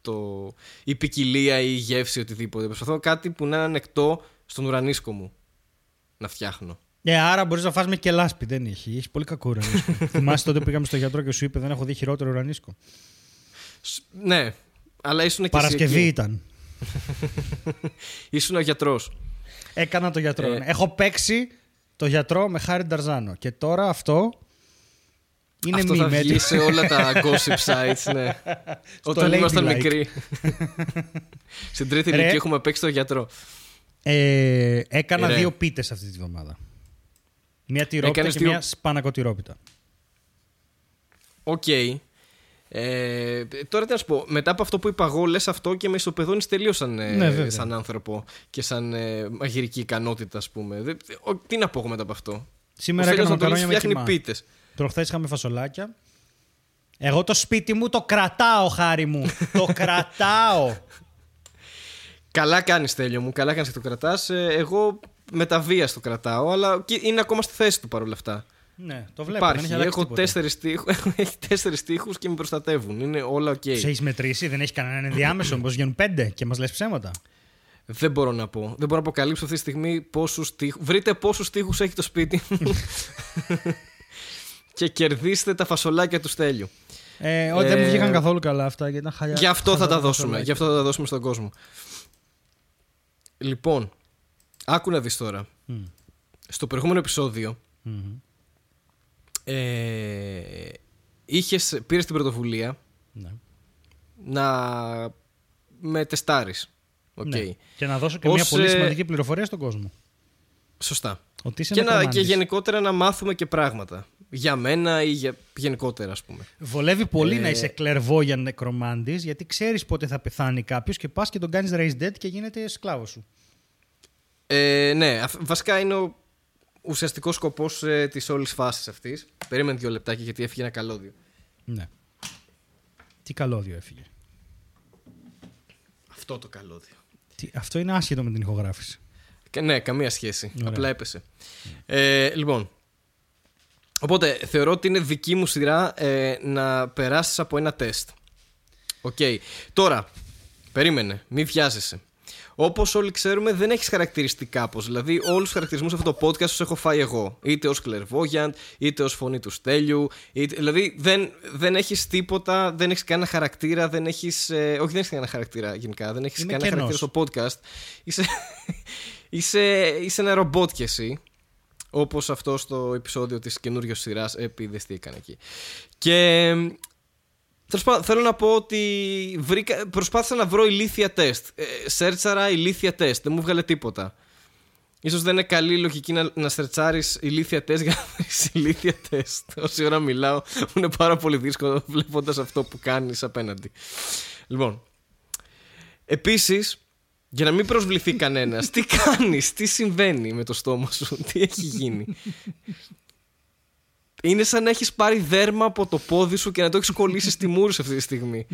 το, η ποικιλία ή η γεύση οτιδήποτε. Προσπαθώ κάτι που να είναι ανεκτό στον ουρανίσκο μου να φτιάχνω. Ε, άρα μπορείς να φας με και λάσπη. Δεν έχει. Έχει πολύ κακό ουρανίσκο. Θυμάσαι τότε που πήγαμε στο γιατρό και σου είπε: Δεν έχω δει χειρότερο ουρανίσκο. Σ- Ναι, αλλά ήσουν και Παρασκευή εσύ εκεί. ήταν. Ήσουν ο γιατρός. Έκανα το γιατρό. Ε. ναι. Έχω παίξει το γιατρό με Χάρη Νταρζάνο. Και τώρα αυτό είναι Αυτό μη θα με βγει σε όλα τα gossip sites, ναι. Όταν ήμασταν Ladylike. μικροί. Στην τρίτη Ρε. ηλικία έχουμε παίξει το γιατρό. Ε, έκανα Ρε. δύο πίτες αυτή τη βδομάδα. Μία τυρόπιτα Έκανες και δύο- μία σπανακοτυρόπιτα. Οκ. Ε, τώρα τι να σου πω, μετά από αυτό που είπα εγώ, λες αυτό και με ισοπεδώνεις τελείως σαν, ε, Ναι, βέβαια. σαν άνθρωπο και σαν ε, μαγειρική ικανότητα, ας πούμε. Δεν- ο- τι να πω εγώ μετά από αυτό; Σήμερα Ο Στέλιος έκανα Ανατολής μακαρόνια με φτιάχνει κιμά. πίτες. Προχθές είχαμε φασολάκια. Εγώ το σπίτι μου το κρατάω, χάρη μου. το κρατάω. Καλά κάνεις, Τέλειο μου, καλά κάνεις και το κρατάς. εγώ με τα βία το κρατάω, αλλά και είναι ακόμα στη θέση του παρόλα αυτά. ναι, το βλέπω. δεν Υπάρχει. έχει αλλάξει Έχω τίποτα. τέσσερις τείχους, έχει τέσσερις τείχου και με προστατεύουν. Είναι όλα οκ. Του έχεις μετρήσει, δεν έχει κανέναν ενδιάμεσο. Πώ βγαίνουν πέντε και μας λες ψέματα; Δεν μπορώ να πω. Δεν μπορώ να αποκαλύψω αυτή τη στιγμή πόσους τείχου. Βρείτε πόσους τείχου έχει το σπίτι μου. και κερδίστε τα φασολάκια του Στέλιου. Ε, ό, δεν μου Ε, βγήκαν καθόλου καλά αυτά γιατί ήταν χαλιά. Γι' αυτό θα τα χαζά δώσουμε. φασολάκια. Γι' αυτό θα τα δώσουμε στον κόσμο. Λοιπόν, άκου να δεις τώρα. Μμ. Στο προηγούμενο επεισόδιο Μμμ. ε, είχες, πήρες την πρωτοβουλία Ναι. να με τεστάρεις. Οκ. Ναι. Και να δώσω και Ως, μια πολύ ε, σημαντική πληροφορία στον κόσμο. Σωστά. Ότι είσαι Και, να, και νεκρομάντης. γενικότερα να μάθουμε και πράγματα. Για μένα ή για, γενικότερα, ας πούμε. Βολεύει πολύ Ε, να είσαι κληρικό για νεκρομάντης γιατί ξέρεις πότε θα πεθάνει κάποιος και πας και τον κάνεις raise dead και γίνεται σκλάβος σου. Ε, ναι, αφ- βασικά είναι ο ουσιαστικός σκοπός ε, της όλης φάσης αυτής. Περίμενε δύο λεπτάκια γιατί έφυγε ένα καλώδιο. Ναι. Τι καλώδιο έφυγε; Αυτό το καλώδιο. Τι, αυτό είναι άσχετο με την ηχογράφηση. Και ναι, καμία σχέση. Ωραία. Απλά έπεσε. Ε, λοιπόν. Οπότε θεωρώ ότι είναι δική μου σειρά ε, να περάσεις από ένα τεστ. Οκ. Τώρα, περίμενε, μη βιάζεσαι. Όπως όλοι ξέρουμε, δεν έχεις χαρακτηριστικά πω. Δηλαδή, όλους τους χαρακτηρισμούς σε αυτό το podcast τους έχω φάει εγώ. Είτε ως clairvoyant, είτε ως φωνή του Στέλιου. Είτε, δηλαδή, δεν, δεν έχεις τίποτα, δεν έχεις κανένα χαρακτήρα, δεν έχεις. Ε, όχι, δεν έχεις κανένα χαρακτήρα γενικά. Δεν έχεις Είμαι κανένα κενός. χαρακτήρα στο podcast. Είσαι, είσαι, είσαι ένα ρομπότ κι εσύ. Όπως αυτό στο επεισόδιο της καινούριο σειράς. Επιδεστήκαν εκεί. Και Τέλο πάντων, θέλω να πω ότι βρήκα, προσπάθησα να βρω ηλίθια τεστ. Ε, σέρτσαρα ηλίθια τεστ. Δεν μου βγάλε τίποτα. Ίσως δεν είναι καλή λογική να, να σερτσάρεις ηλίθια τεστ για να βρεις ηλίθια τεστ. Όση ώρα μιλάω, μου είναι πάρα πολύ δύσκολο βλέποντας αυτό που κάνεις απέναντι. Λοιπόν, επίσης, για να μην προσβληθεί κανένας, τι κάνεις, τι συμβαίνει με το στόμα σου, τι έχει γίνει; Είναι σαν να έχεις πάρει δέρμα από το πόδι σου και να το έχεις κολλήσει στη μούρη σου αυτή τη στιγμή.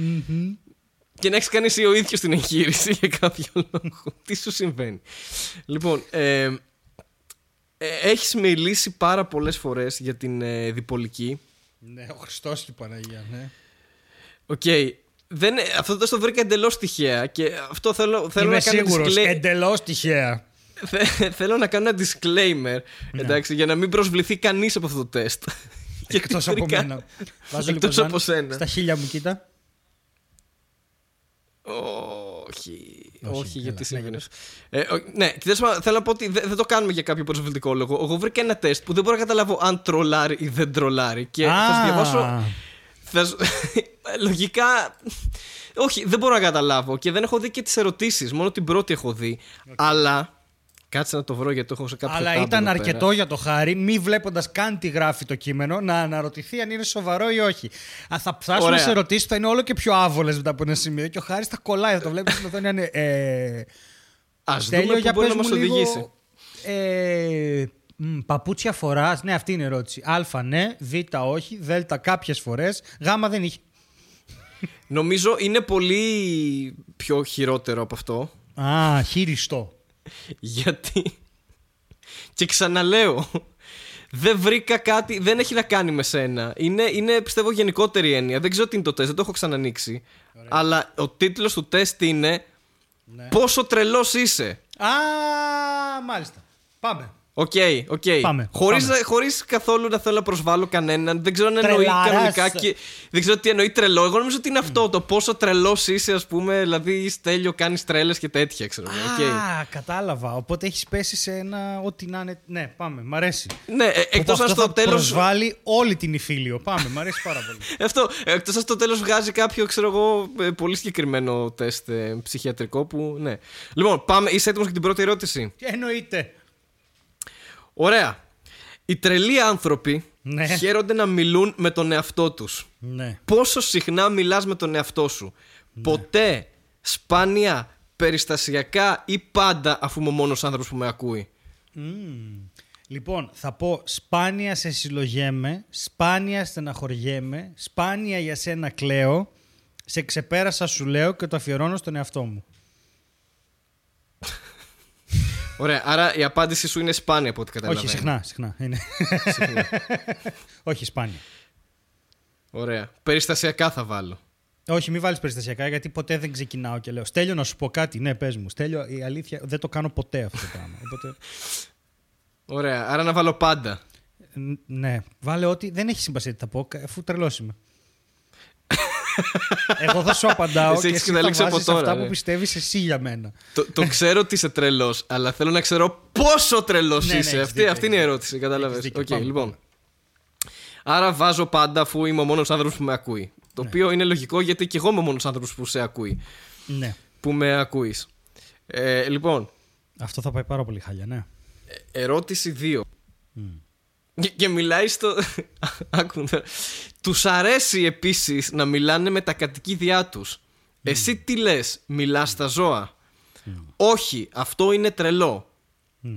Και να έχεις κάνει εσύ ο ίδιος την εγχείρηση για κάποιο λόγο. Τι σου συμβαίνει. Λοιπόν, ε, ε, έχεις μιλήσει πάρα πολλές φορές για την ε, διπολική. Ναι, ο Χριστός και η Παναγία, ναι. Οκ. Δεν, αυτό δεν το βρήκα εντελώς τυχαία και αυτό θέλω, θέλω Είμαι να κάνω σίγουρος, discla- εντελώς τυχαία. Θε- θέλω να κάνω ένα disclaimer εντάξει, για να μην προσβληθεί κανείς από αυτό το τεστ. Και Εκτός από εχθρικά. μένα. Βάζω Εκτός λοιπόν από Ζαν, σένα. Στα χίλια μου, κοίτα. Όχι, Όχι, όχι, έλα, γιατί λέγε συμβαίνει. Ε, ο- ναι, κοιτάξτε, θέλω να πω ότι δεν, δεν το κάνουμε για κάποιο προσβλητικό λόγο. Εγώ βρήκα ένα τεστ που δεν μπορώ να καταλάβω αν τρολάρει ή δεν τρολάρει. Και θα σου διαβάσω. Θα σου- Λογικά. Όχι, δεν μπορώ να καταλάβω και δεν έχω δει και τις ερωτήσεις. Μόνο την πρώτη έχω δει. Αλλά. Κάτσε να το βρω γιατί το έχω σε κάποιο Αλλά tab ήταν εδώ αρκετό πέρα. για το χάρη, μη βλέποντας καν τι γράφει το κείμενο, να αναρωτηθεί αν είναι σοβαρό ή όχι. Α, θα φτάσουμε Ωραία. σε ερωτήσεις που θα είναι όλο και πιο άβολες μετά από ένα σημείο και ο Χάρης θα κολλάει, θα το βλέπει στην οθόνη. να είναι, Ε, Α Στέλιο, δούμε για πού μπορεί να πες μας μου λίγο, οδηγήσει. Ε, μ, παπούτσια φοράς, ναι, αυτή είναι η ερώτηση. Α, ναι, Β, όχι, Δ, κάποιες φορές, Γ δεν είχε. Νομίζω είναι πολύ πιο χειρότερο από αυτό. Α, χείριστο. Γιατί; Και ξαναλέω. Δεν βρήκα κάτι. Δεν έχει να κάνει με σένα. Είναι, είναι πιστεύω γενικότερη έννοια. Δεν ξέρω τι είναι το τεστ. Δεν το έχω ξανανοίξει. Αλλά ο τίτλος του τεστ είναι. Ναι. Πόσο τρελός είσαι. Α, μάλιστα. Πάμε. Οκ, οκ. Πάμε, Χωρίς, πάμε. χωρίς καθόλου να θέλω να προσβάλλω κανέναν. Δεν ξέρω αν εννοεί Τρελάρας. κανονικά. Και... Δεν ξέρω τι εννοεί τρελό. Εγώ νομίζω ότι είναι αυτό. Το πόσο τρελός είσαι, ας πούμε. Δηλαδή, Στέλιο, κάνεις τρέλες και τέτοια, ξέρω. εγώ. Οκ. Α, κατάλαβα. Οπότε έχεις πέσει σε ένα ό,τι να είναι. Ναι, πάμε. Μ' αρέσει. Ναι, εκτό Οπότε αν αυτό στο θα τέλος. προσβάλλει όλη την υφήλιο. Πάμε, μ' αρέσει πάρα πολύ. Αυτό. Εκτός αν στο τέλος βγάζει κάποιο, ξέρω εγώ, ε, πολύ συγκεκριμένο τεστ ε, ψυχιατρικό που. Ναι. Λοιπόν, πάμε. Είσαι έτοιμος για την πρώτη ερώτηση; Τι εννοείται. Ωραία. Οι τρελοί άνθρωποι Ναι. χαίρονται να μιλούν με τον εαυτό τους. Ναι. Πόσο συχνά μιλάς με τον εαυτό σου. Ποτέ, σπάνια, περιστασιακά ή πάντα αφού είμαι ο μόνος άνθρωπος που με ακούει. Μμμ. Λοιπόν, θα πω σπάνια σε συλλογέμαι, σπάνια στεναχωριέμαι, σπάνια για σένα κλαίω, σε ξεπέρασα σου λέω και το αφιερώνω στον εαυτό μου. Ωραία, άρα η απάντηση σου είναι σπάνια από ό,τι καταλαβαίνω. Όχι, συχνά, συχνά. Είναι. Όχι, σπάνια. Ωραία. Περιστασιακά θα βάλω. Όχι, μην βάλεις περιστασιακά γιατί ποτέ δεν ξεκινάω και λέω Στέλιο να σου πω κάτι. Ναι, πες μου. Στέλιο, η αλήθεια δεν το κάνω ποτέ αυτό το πράγμα. Οπότε, Ωραία, άρα να βάλω πάντα. ν- ναι, βάλε ότι δεν έχει σημασία τι θα πω, αφού τρελός είμαι. Εγώ θα σου απαντάω Εσύ και έχεις εσύ θα καταλήξει από βάζεις τώρα, αυτά ναι. που πιστεύεις εσύ για μένα. το, το ξέρω ότι είσαι τρελός, αλλά θέλω να ξέρω πόσο τρελός Ναι, ναι, είσαι. έχεις αυτή, δίκιο, αυτή είναι η έχεις ερώτηση, κατάλαβες. Έχεις δίκιο, Οκ, πάμε, λοιπόν. πάμε. Άρα βάζω πάντα αφού είμαι ο μόνος άνθρωπος που με ακούει. Το Ναι. οποίο είναι λογικό γιατί και εγώ είμαι ο μόνος άνθρωπος που σε ακούει. Ναι. Που με ακούεις. Ε, λοιπόν, Αυτό θα πάει πάρα πολύ χάλια, ναι. ερώτηση 2. Και, και μιλάει στο. Άκου τώρα. Τους αρέσει επίσης να μιλάνε με τα κατοικίδια τους. Εσύ τι λες, μιλάς στα ζώα; Όχι, αυτό είναι τρελό.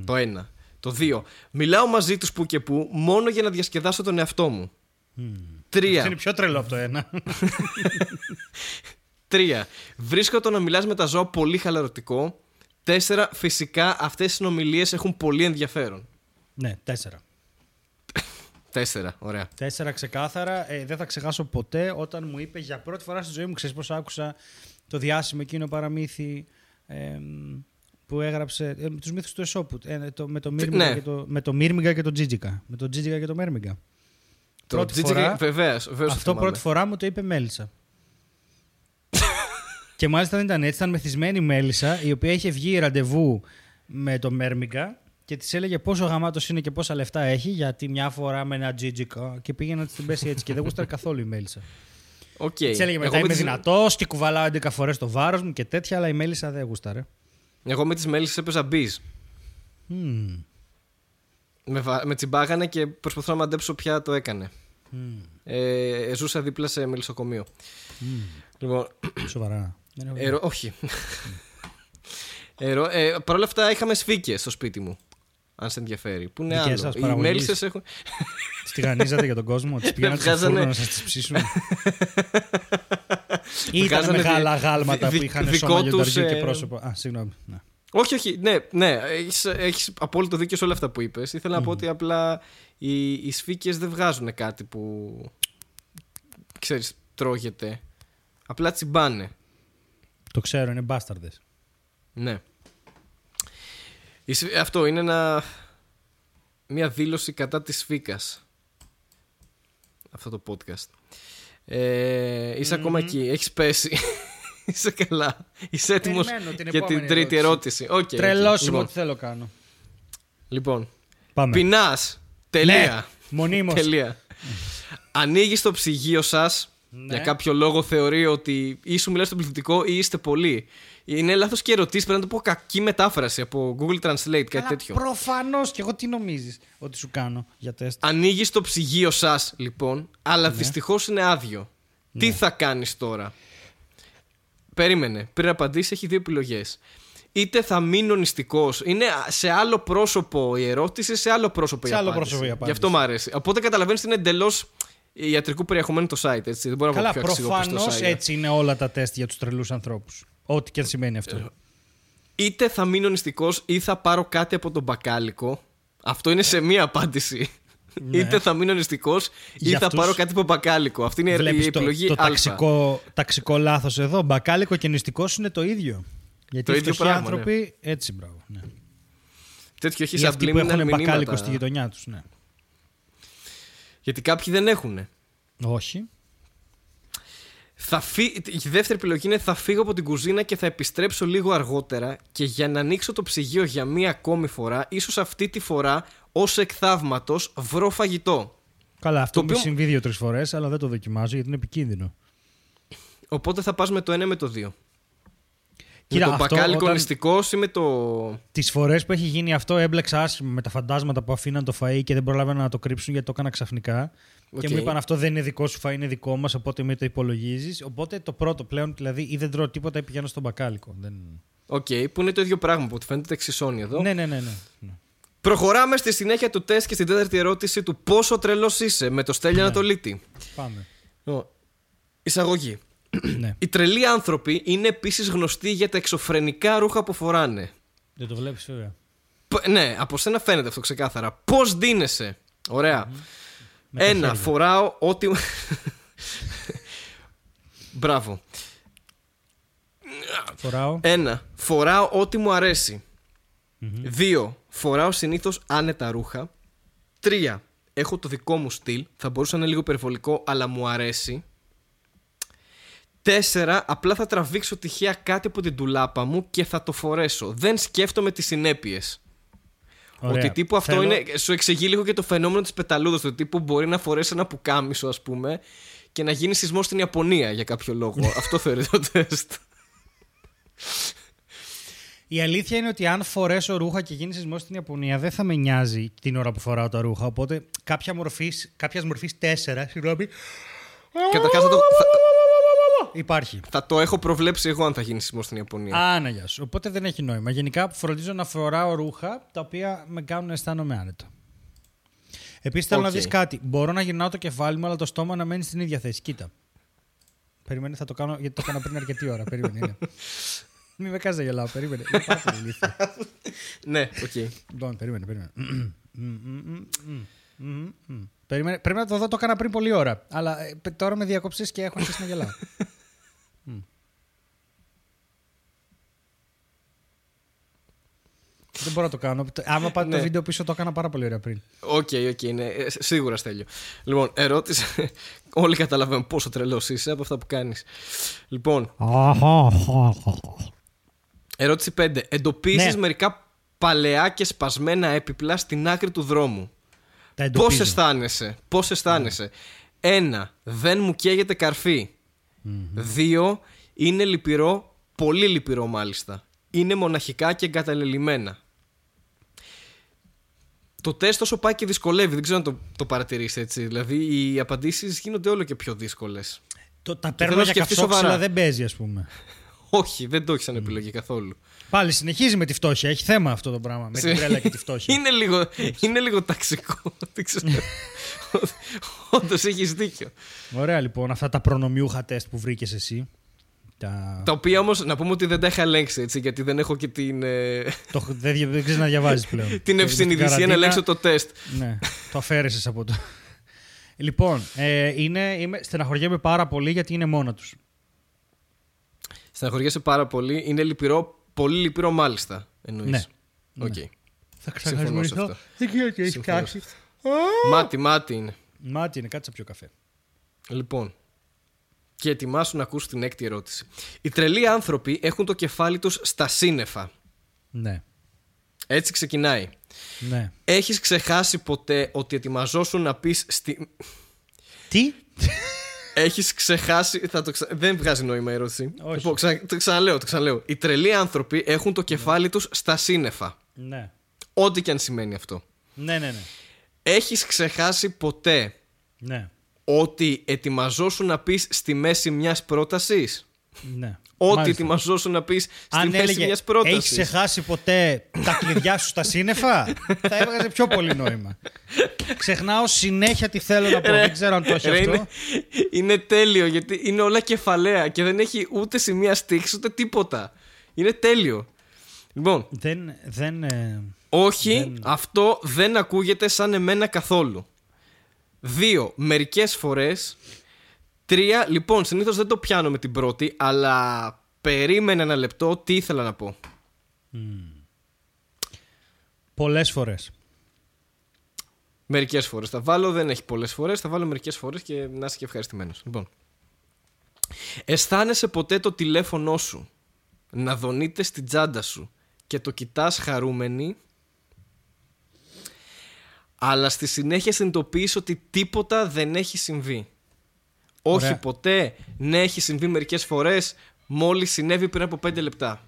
Το ένα. Το δύο. Μιλάω μαζί τους που και που μόνο για να διασκεδάσω τον εαυτό μου. Τρία. Αυτό είναι πιο τρελό από το ένα. Τρία. Βρίσκω το να μιλάς με τα ζώα πολύ χαλαρωτικό. Τέσσερα. Φυσικά αυτές οι συνομιλίες έχουν πολύ ενδιαφέρον. ναι, τέσσερα. Τέσσερα. Ωραία. Τέσσερα ξεκάθαρα. Ε, δεν θα ξεχάσω ποτέ όταν μου είπε για πρώτη φορά στη ζωή μου, ξέρεις πώς άκουσα το διάσημο εκείνο παραμύθι ε, που έγραψε ε, τους μύθους του Εσώπου ε, το, με, το Μύρμιγκα ναι. και το, με το Μύρμιγκα και το Τζίτζικα. Με το Τζίτζικα και το Μέρμιγκα. Το Πρώτη Τζίτζικα- φορά- βεβαίως, βεβαίως το Αυτό θυμάμαι. πρώτη φορά μου το είπε Μέλισσα. και μάλιστα δεν ήταν έτσι, ήταν μεθυσμένη Μέλισσα, η οποία είχε βγει ραντεβού με το Μέρμιγκα και της έλεγε πόσο γαμάτος είναι και πόσα λεφτά έχει, γιατί μια φορά με ένα τζίτζικα και πήγε να της την πέσει έτσι και δεν γούσταρε καθόλου η Μέλισσα. Οκ. Της έλεγε μετά Εγώ με είμαι τις- δυνατός και κουβαλάω 11 φορές το βάρος μου και τέτοια, αλλά η Μέλισσα δεν γούσταρε. Εγώ με τις μέλισσες έπαιζα μπιζ. Μμμ. Με, βα- με τσιμπάγανε και προσπαθώ να μαντέψω ποια το έκανε. Ε, ζούσα δίπλα σε μελισσοκομείο. Λοιπόν, Σοβαρά. Δεν έχω- ερω, όχι. Ερω, ε, Παρ' όλα αυτά είχαμε σφήκες στο σπίτι μου. Αν σε ενδιαφέρει. Που είναι Δικές άλλο. σας Οι παραγωγής. μέλισσες έχουν. Τις τηγανίζατε για τον κόσμο, τις πήγαινατε στο βγάζανε- φούρνο να σας τις ψήσουν. Ή ήταν Βγάζανε μεγάλα δι- γάλματα δι- που είχαν δικό σώμα τους, λιονταριού και ε, πρόσωπο. Α, συγγνώμη. Ναι. όχι, όχι. Ναι, ναι. Έχεις, έχεις απόλυτο δίκιο σε όλα αυτά που είπες. Ήθελα να πω ότι απλά οι, οι σφίκες δεν βγάζουν κάτι που. ξέρεις, τρώγεται. Απλά τσιμπάνε. Το ξέρω, είναι μπάσταρδες. Ναι. Η σφ- Αυτό είναι ένα... μια δήλωση κατά της φίκας. αυτό το podcast. Ε, είσαι ακόμα εκεί, έχεις πέσει. είσαι καλά. Είσαι έτοιμος Περιμένω την για την επόμενη τρίτη ερώτηση. Okay, okay. Τρελώσιμο Λοιπόν, ό,τι θέλω κάνω. λοιπόν. Πάμε. πεινάς. Τελεία. Ναι, μονίμως. Τελεία. Ανοίγεις το ψυγείο σας. Ναι. Για κάποιο λόγο θεωρεί ότι ή σου μιλάει στο πληθυντικό ή είστε πολλοί. Είναι λάθος και ερωτήσεις. Πρέπει να το πω κακή μετάφραση από Google Translate, κάτι τέτοιο. Προφανώς και εγώ τι νομίζεις ότι σου κάνω για τεστ; Ανοίγεις το ψυγείο σας, λοιπόν, αλλά Ναι. δυστυχώς είναι άδειο. Τι θα κάνεις τώρα; Περίμενε. Πριν απαντήσεις, έχει δύο επιλογές. Είτε θα μείνω νηστικός. Είναι σε άλλο πρόσωπο η ερώτηση, σε άλλο πρόσωπο η Σε άλλο απάντηση. πρόσωπο η απάντηση. Γι' αυτό μου αρέσει. Οπότε καταλαβαίνεις ότι είναι εντελώς ιατρικού περιεχομένου το site. Έτσι. Δεν μπορώ να Καλά, πω πιο αξιόπιστο προφανώς site. έτσι είναι όλα τα τεστ για τους τρελούς ανθρώπους. Ό,τι και αν σημαίνει Ε, αυτό. Είτε θα μείνω νηστικός ή θα πάρω κάτι από τον μπακάλικο. Αυτό είναι σε μία απάντηση. Ναι. Είτε θα μείνω νηστικός ή Για θα αυτούς πάρω κάτι από τον μπακάλικο. Αυτή είναι η Βλέπεις το, επιλογή το Α. ταξικό, ταξικό λάθος εδώ. Μπακάλικο και νηστικός είναι το ίδιο. Γιατί Το οι ίδιο φτωχοί πράγμα, ναι. άνθρωποι. Έτσι, μπράβο. Ναι. Τέτοιο έχει Ή αυτοί που subliminal έχουν μηνύματα. μπακάλικο στη γειτονιά τους. Ναι. Γιατί κάποιοι δεν έχουν. Όχι. Θα φύ... Η δεύτερη επιλογή είναι θα φύγω από την κουζίνα και θα επιστρέψω λίγο αργότερα και για να ανοίξω το ψυγείο για μία ακόμη φορά, ίσως αυτή τη φορά ως εκθαύματος βρω φαγητό. Καλά, αυτό Το μου οποίο- συμβεί δύο-τρεις φορές, αλλά δεν το δοκιμάζω γιατί είναι επικίνδυνο. Οπότε θα πας με το ένα ή με το δύο. Κοίτα, με το αυτό μπακάλικο όταν- νηστικός ή με το... Τις φορές που έχει γίνει αυτό, έμπλεξα άσχημα με τα φαντάσματα που αφήναν το φαΐ και δεν προλάβαινα να το κρύψουν γιατί το έκανα ξαφνικά. Και Οκ. μου είπαν αυτό δεν είναι δικό σου φαΐ, είναι δικό μας, οπότε μην το υπολογίζεις. Οπότε το πρώτο πλέον, δηλαδή, ή δεν τρώω τίποτα ή πηγαίνω στον μπακάλικο. Δεν... Οκ, που είναι το ίδιο πράγμα που φαίνεται εξισώνει εδώ. Ναι, ναι, ναι. ναι. ναι. Προχωράμε στη συνέχεια του τεστ και στην τέταρτη ερώτηση του πόσο τρελός είσαι με το Στέλιο Ναι. Ανατολίτη; Πάμε. Ο, Εισαγωγή. ναι. Οι τρελοί άνθρωποι είναι επίσης γνωστοί για τα εξωφρενικά ρούχα που φοράνε. Δεν το βλέπεις, βέβαια. Π- ναι, από σένα φαίνεται αυτό ξεκάθαρα. Πώς ντύνεσαι; Ωραία. Με τα Ένα, χέρια. φοράω ό,τι. Μπράβο. Φοράω. Ένα, φοράω ό,τι μου αρέσει. Δύο, φοράω συνήθως άνετα ρούχα. Τρία, έχω το δικό μου στυλ. Θα μπορούσε να είναι λίγο υπερβολικό, αλλά μου αρέσει. Τέσσερα, απλά θα τραβήξω τυχαία κάτι από την τουλάπα μου και θα το φορέσω. Δεν σκέφτομαι τις συνέπειες. Ωραία. Ότι τύπου αυτό Θέλω- είναι. Σου εξηγεί λίγο και το φαινόμενο της πεταλούδας. Το τύπου μπορεί να φορέσει ένα πουκάμισο, ας πούμε, και να γίνει σεισμό στην Ιαπωνία για κάποιο λόγο. αυτό θεωρείται το τεστ. Η αλήθεια είναι ότι αν φορέσω ρούχα και γίνει σεισμό στην Ιαπωνία, δεν θα με νοιάζει την ώρα που φοράω τα ρούχα. Οπότε κάποια μορφής, κάποιας μορφής τέσσερα, συγγνώμη, Καταρχάς θα, το- θα, υπάρχει. θα το έχω προβλέψει εγώ αν θα γίνει σεισμό στην Ιαπωνία. Άνα, γεια σου. Οπότε δεν έχει νόημα. Γενικά φροντίζω να φοράω ρούχα τα οποία με κάνουν να αισθάνομαι άνετα. Επίσης θέλω Οκ. να δεις κάτι. Μπορώ να γυρνάω το κεφάλι μου, αλλά το στόμα να μένει στην ίδια θέση. Κοίτα. Περιμένει, θα το κάνω γιατί το έκανα πριν αρκετή ώρα. Περίμενε. Είναι. Μην με κάνει να γελάω. Περίμενε. Είναι πάρα πολύ ηλίθιο. ναι, οκ. Λοιπόν, περίμενε, περίμενε. Περίμενε. Πρέπει να το δω, το έκανα πριν πολλή ώρα. Αλλά ε, τώρα με διέκοψες και έχω αρχίσει να γελάω. Δεν μπορώ να το κάνω. Άμα πάτε το Ναι. βίντεο πίσω, το έκανα πάρα πολύ ωραία πριν. OK, OK, ναι. Ε, Σίγουρα Στέλιο. Λοιπόν, ερώτηση. Όλοι καταλαβαίνουν πόσο τρελός είσαι από αυτά που κάνεις. Λοιπόν, ερώτηση 5. Εντοπίζεις Ναι. μερικά παλαιά και σπασμένα έπιπλα στην άκρη του δρόμου. Τα Πώς εντοπίζω. αισθάνεσαι, Πώς αισθάνεσαι; Ένα, δεν μου καίγεται καρφί. Δύο, είναι λυπηρό, πολύ λυπηρό μάλιστα. Είναι μοναχικά και εγκαταλελειμμένα. Το τεστ όσο πάει και δυσκολεύει, δεν ξέρω αν το, το παρατηρείς έτσι. Δηλαδή οι απαντήσεις γίνονται όλο και πιο δύσκολες. Το, τα θέλω παίρνω να για σκεφτείς καυσόξυλα σοβαρά. δεν παίζει, ας πούμε. Όχι, δεν το έχεις σαν επιλογή καθόλου. Πάλι συνεχίζει με τη φτώχεια. Έχει θέμα αυτό το πράγμα. Με την τρέλα και τη φτώχεια. είναι, λίγο, είναι λίγο ταξικό. Δεν ξέρω. Όντως έχεις δίκιο. Ωραία λοιπόν, αυτά τα προνομιούχα τεστ που βρήκες εσύ. Τα... Τα οποία όμως να πούμε ότι δεν τα είχα ελέγξει έτσι, γιατί δεν έχω και την, ε, το... δεν, δια- δεν ξέρεις να διαβάζεις πλέον. την Και ευσυνειδησία στην να καραντίνα- ελέγξω το τεστ. Ναι, το αφαίρεσες από το. λοιπόν, ε, είναι, είμαι, στεναχωριέμαι πάρα πολύ γιατί είναι μόνα τους. Στεναχωριέσαι πάρα πολύ. Είναι λυπηρό, πολύ λυπηρό μάλιστα. Εννοείς. Ναι. Οκ. Θα Συμφωνώ σε αυτό. Δεν ξέρω τι έχεις Συμφωνώ κάνει. Μάτι, μάτι είναι. Μάτι είναι, κάτσε πιο καφέ. Λοιπόν. Και ετοιμάσου να ακούσει την έκτη ερώτηση. Οι τρελοί άνθρωποι έχουν το κεφάλι τους στα σύννεφα. Ναι. Έτσι ξεκινάει. Ναι. Έχεις ξεχάσει ποτέ ότι ετοιμαζόσουν να πεις στη... Τι; Έχεις ξεχάσει... Θα το ξα... Δεν βγάζει νόημα η ερώτηση. Όχι. Λοιπόν, ξα... το ξαναλέω, το ξαναλέω. Οι τρελοί άνθρωποι έχουν το κεφάλι τους στα σύννεφα. Ναι. Ό,τι και αν σημαίνει αυτό. Ναι, ναι, ναι. Έχεις ξεχάσει ποτέ Ναι. Ότι ετοιμαζόσουν να πεις στη μέση μιας πρότασης. ναι. Ό,τι Μάλιστα. ετοιμαζόσουν να πεις στη Αν μέση έλεγε μιας πρότασης. Έχεις ξεχάσει ποτέ τα κλειδιά σου στα σύννεφα, θα έβγαζε πιο πολύ νόημα. Ξεχνάω συνέχεια τι θέλω να πω. Ρε, Δεν ξέρω αν το έχει ρε, αυτό. Είναι, είναι τέλειο γιατί είναι όλα κεφαλαία και δεν έχει ούτε σημεία στίξη ούτε τίποτα. Είναι τέλειο. Λοιπόν, Δεν. δεν ε, όχι, Δεν- αυτό δεν ακούγεται σαν εμένα καθόλου. Δύο, μερικές φορές. Τρία, λοιπόν, συνήθως δεν το πιάνω με την πρώτη, αλλά περίμενε ένα λεπτό τι ήθελα να πω. πολλές φορές. Μερικές φορές θα βάλω, δεν έχει πολλές φορές, θα βάλω μερικές φορές και να είσαι και ευχαριστημένος. Λοιπόν, αισθάνεσαι ποτέ το τηλέφωνό σου να δονείται στην τσάντα σου και το κοιτάς χαρούμενη; Αλλά στη συνέχεια συνειδητοποιείς ότι τίποτα δεν έχει συμβεί. Όχι Ωραία. ποτέ, ναι έχει συμβεί μερικές φορές, μόλις συνέβη πριν από 5 λεπτά.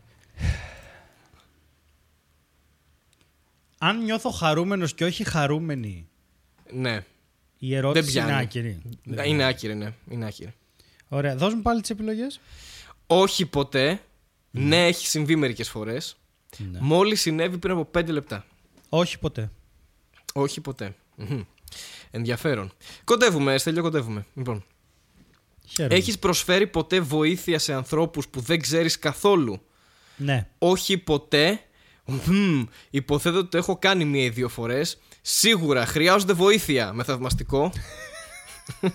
Αν νιώθω χαρούμενος και όχι χαρούμενη, Ναι, η ερώτηση δεν είναι πιάνει. άκυρη. Είναι άκυρη, ναι, είναι άκυρη. Ωραία, δώσ' μου πάλι τις επιλογές. Όχι ποτέ. Ναι, έχει συμβεί μερικές φορές. Ναι. Μόλις συνέβη πριν από 5 λεπτά. Όχι ποτέ. Όχι ποτέ. Μμμ. Ενδιαφέρον. Κοντεύουμε, Στέλιο, κοντεύουμε. Λοιπόν, Χαίρομαι. έχεις προσφέρει ποτέ βοήθεια σε ανθρώπους που δεν ξέρεις καθόλου; Ναι. Όχι ποτέ. Μμμ, υποθέτω ότι το έχω κάνει μία ή δύο φορές. Σίγουρα χρειάζονται βοήθεια με θαυμαστικό.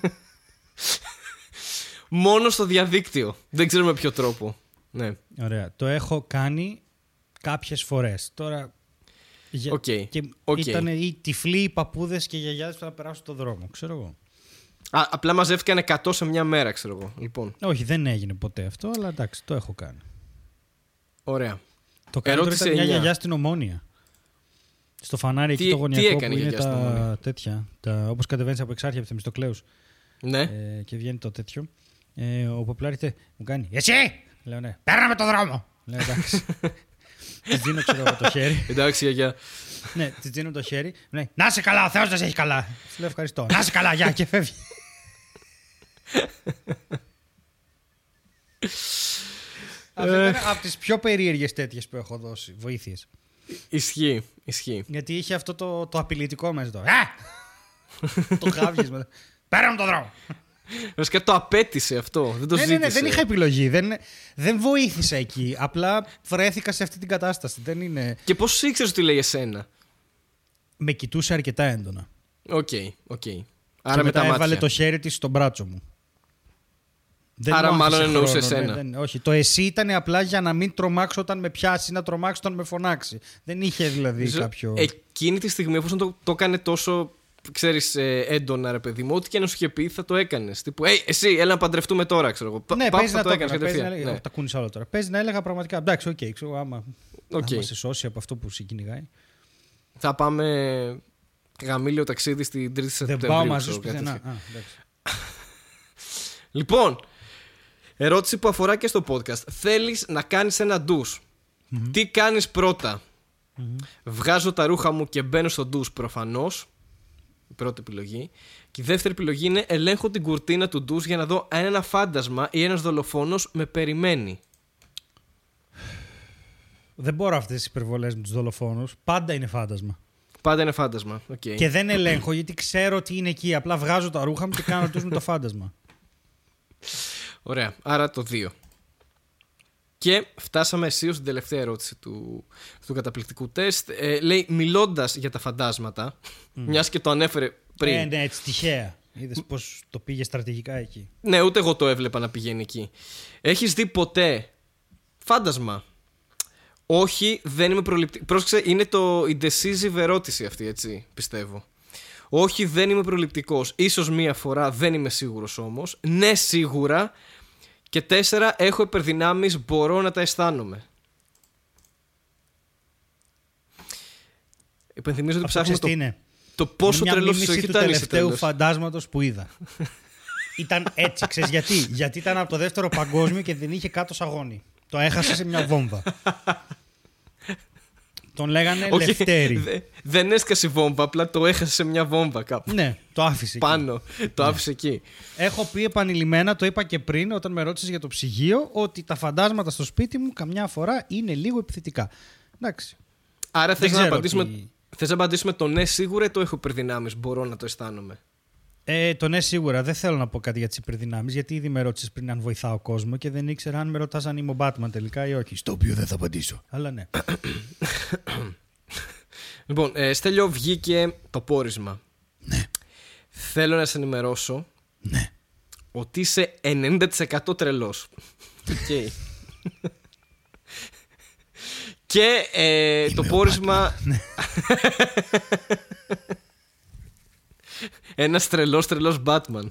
Μόνο στο διαδίκτυο. Δεν ξέρω με ποιο τρόπο. Ναι. Ωραία. Το έχω κάνει κάποιες φορές. Τώρα. Για- Οκ. Και Οκ. ήταν οι τυφλοί, οι παππούδες και οι γιαγιάδες που θα περάσουν το δρόμο. Ξέρω εγώ. Α, απλά μαζεύτηκαν 100 σε μια μέρα, ξέρω εγώ. Λοιπόν, Όχι, δεν έγινε ποτέ αυτό, αλλά εντάξει, το έχω κάνει. ωραία. Το καλύτερο Ερώτηση ήταν μια εννιά. γιαγιά στην Ομόνια. Στο φανάρι Τι- εκεί το τι γωνιακό έκανε που η είναι γιαγιά στην τα Ομόνια; τέτοια. Τα, όπως κατεβαίνεις από εξάρχεια από Θεμιστοκλέους Ναι. ε, και βγαίνει το τέτοιο. Ε, ο Ποπλάρητε μου κάνει «Εσύ!» Λέω ναι. «Παίρνα με το δρόμο!» Λέω εντάξει. Της δίνω ξέρω εγώ το χέρι. Εντάξει, γιαγιά. ναι, της δίνω το χέρι. Μου λέει «Να είσαι καλά, ο Θεός να σε έχει καλά!» Της λέω ευχαριστώ. «Να είσαι καλά, γεια!» και φεύγει. Αυτό ήταν από τις πιο περίεργες τέτοιες που έχω δώσει, βοήθειες. Ισχύει, ισχύει. Γιατί είχε αυτό το, το απειλητικό μέσα εδώ. Α! το 'χα βγει μετά. Πέρνα με το δρόμο. Βασικά το απαίτησε αυτό. Δεν το ναι, ναι, ζήτησε. ναι, δεν είχα επιλογή. Δεν, δεν βοήθησα εκεί. Απλά βρέθηκα σε αυτή την κατάσταση. Δεν είναι... Και πώς ήξερες ότι λέει εσένα; Με κοιτούσε αρκετά έντονα. OK, OK. και Άρα με μετά τα έβαλε μάτια. το χέρι της στο μπράτσο μου. Δεν Άρα μου μάλλον άφησε εννοούσε χρόνο, ναι, εσένα. δεν- όχι, το εσύ ήταν απλά για να μην τρομάξω όταν με πιάσει, να τρομάξω όταν με φωνάξει. Δεν είχε δηλαδή Νομίζω κάποιο. Εκείνη τη στιγμή, εφόσον το, το έκανε τόσο ξέρεις, ε, έντονα, ρε παιδί μου, ό,τι και να σου είχε πει, θα το έκανες. Τύπου, «Ε, εσύ, έλα να παντρευτούμε τώρα, ξέρω εγώ. Πα- ναι, παπ, παίζει θα να το το έκανες έκανα. Παίζει να κατευθείαν. έλεγα. Ναι. Τα κούνησα όλα τώρα. Παίζει να έλεγα πραγματικά. Εντάξει, οκ, ξέρω άμα. Οκ. Okay. σε σώσει από αυτό που σε κυνηγάει. Θα πάμε γαμήλιο ταξίδι στην 3η Δεν Σεπτεμβρίου. πάω μαζί ξέρω, σου κάτι πουθενά. τέτοιο. Α, εντάξει. Λοιπόν, ερώτηση που αφορά και στο podcast. Θέλεις να κάνεις ένα ντους. Τι κάνεις πρώτα; Βγάζω τα ρούχα μου και μπαίνω στο ντους προφανώς. Η πρώτη επιλογή. Και η δεύτερη επιλογή είναι ελέγχω την κουρτίνα του ντους για να δω αν ένα φάντασμα ή ένας δολοφόνος με περιμένει. Δεν μπορώ αυτές τις υπερβολές με τους δολοφόνους. Πάντα είναι φάντασμα. Πάντα είναι φάντασμα. Οκ. Και δεν ελέγχω γιατί ξέρω ότι είναι εκεί. Απλά βγάζω τα ρούχα μου και κάνω του με το φάντασμα. Ωραία. Άρα το 2. Και φτάσαμε αισίως στην τελευταία ερώτηση του, του καταπληκτικού τεστ. Ε, λέει, μιλώντας για τα φαντάσματα, μιας και το ανέφερε πριν. Ε, ναι, έτσι τυχαία. Είδες πώς το πήγε στρατηγικά εκεί. Ναι, ούτε εγώ το έβλεπα να πηγαίνει εκεί. Έχεις δει ποτέ φάντασμα; Όχι, δεν είμαι προληπτική. Πρόσεξε, είναι το, η decisive ερώτηση αυτή, έτσι, πιστεύω. Όχι, δεν είμαι προληπτικός. Ίσως μία φορά, δεν είμαι σίγουρος όμως. Ναι, σίγουρα. Και τέσσερα, έχω υπερδυνάμεις, μπορώ να τα αισθάνομαι. Υπενθυμίζω ότι Αυτό ψάχνουμε ξέρεις το, τι είναι. το πόσο Είναι μια τρελός μίμηση σου έχει του ήταν τελευταίου φαντάσματος που είδα. ήταν έτσι, ξέρεις γιατί; Γιατί ήταν από το δεύτερο παγκόσμιο και δεν είχε κάτω σαγόνι. Το έχασε σε μια βόμβα. Τον λέγανε Όχι, Λευτέρη. δε- δεν έσκασε η βόμβα, απλά το έχασε σε μια βόμβα κάπου. ναι, το άφησε. εκεί. Πάνω. Το άφησε εκεί. Έχω πει επανειλημμένα, το είπα και πριν όταν με ρώτησες για το ψυγείο, ότι τα φαντάσματα στο σπίτι μου καμιά φορά είναι λίγο επιθετικά. Εντάξει. Άρα Δεν θες να, ξέρω απαντήσουμε, τι- θες να απαντήσουμε το ναι σίγουρα ή το έχω υπερδυνάμεις, μπορώ να το αισθάνομαι. Ε, το ναι, σίγουρα. Δεν θέλω να πω κάτι για τις υπερδυνάμεις, γιατί ήδη με ρώτησες πριν αν βοηθάω κόσμο και δεν ήξερα αν με ρωτάς αν είμαι ο Batman τελικά ή όχι. Στο οποίο δεν θα απαντήσω. Αλλά ναι. Λοιπόν, ε, Στέλιο, βγήκε το πόρισμα. Ναι. Θέλω να σε ενημερώσω Ναι. ότι είσαι 90% τρελός. Οκ. Και ε, το πόρισμα... Ένας τρελός τρελός Batman.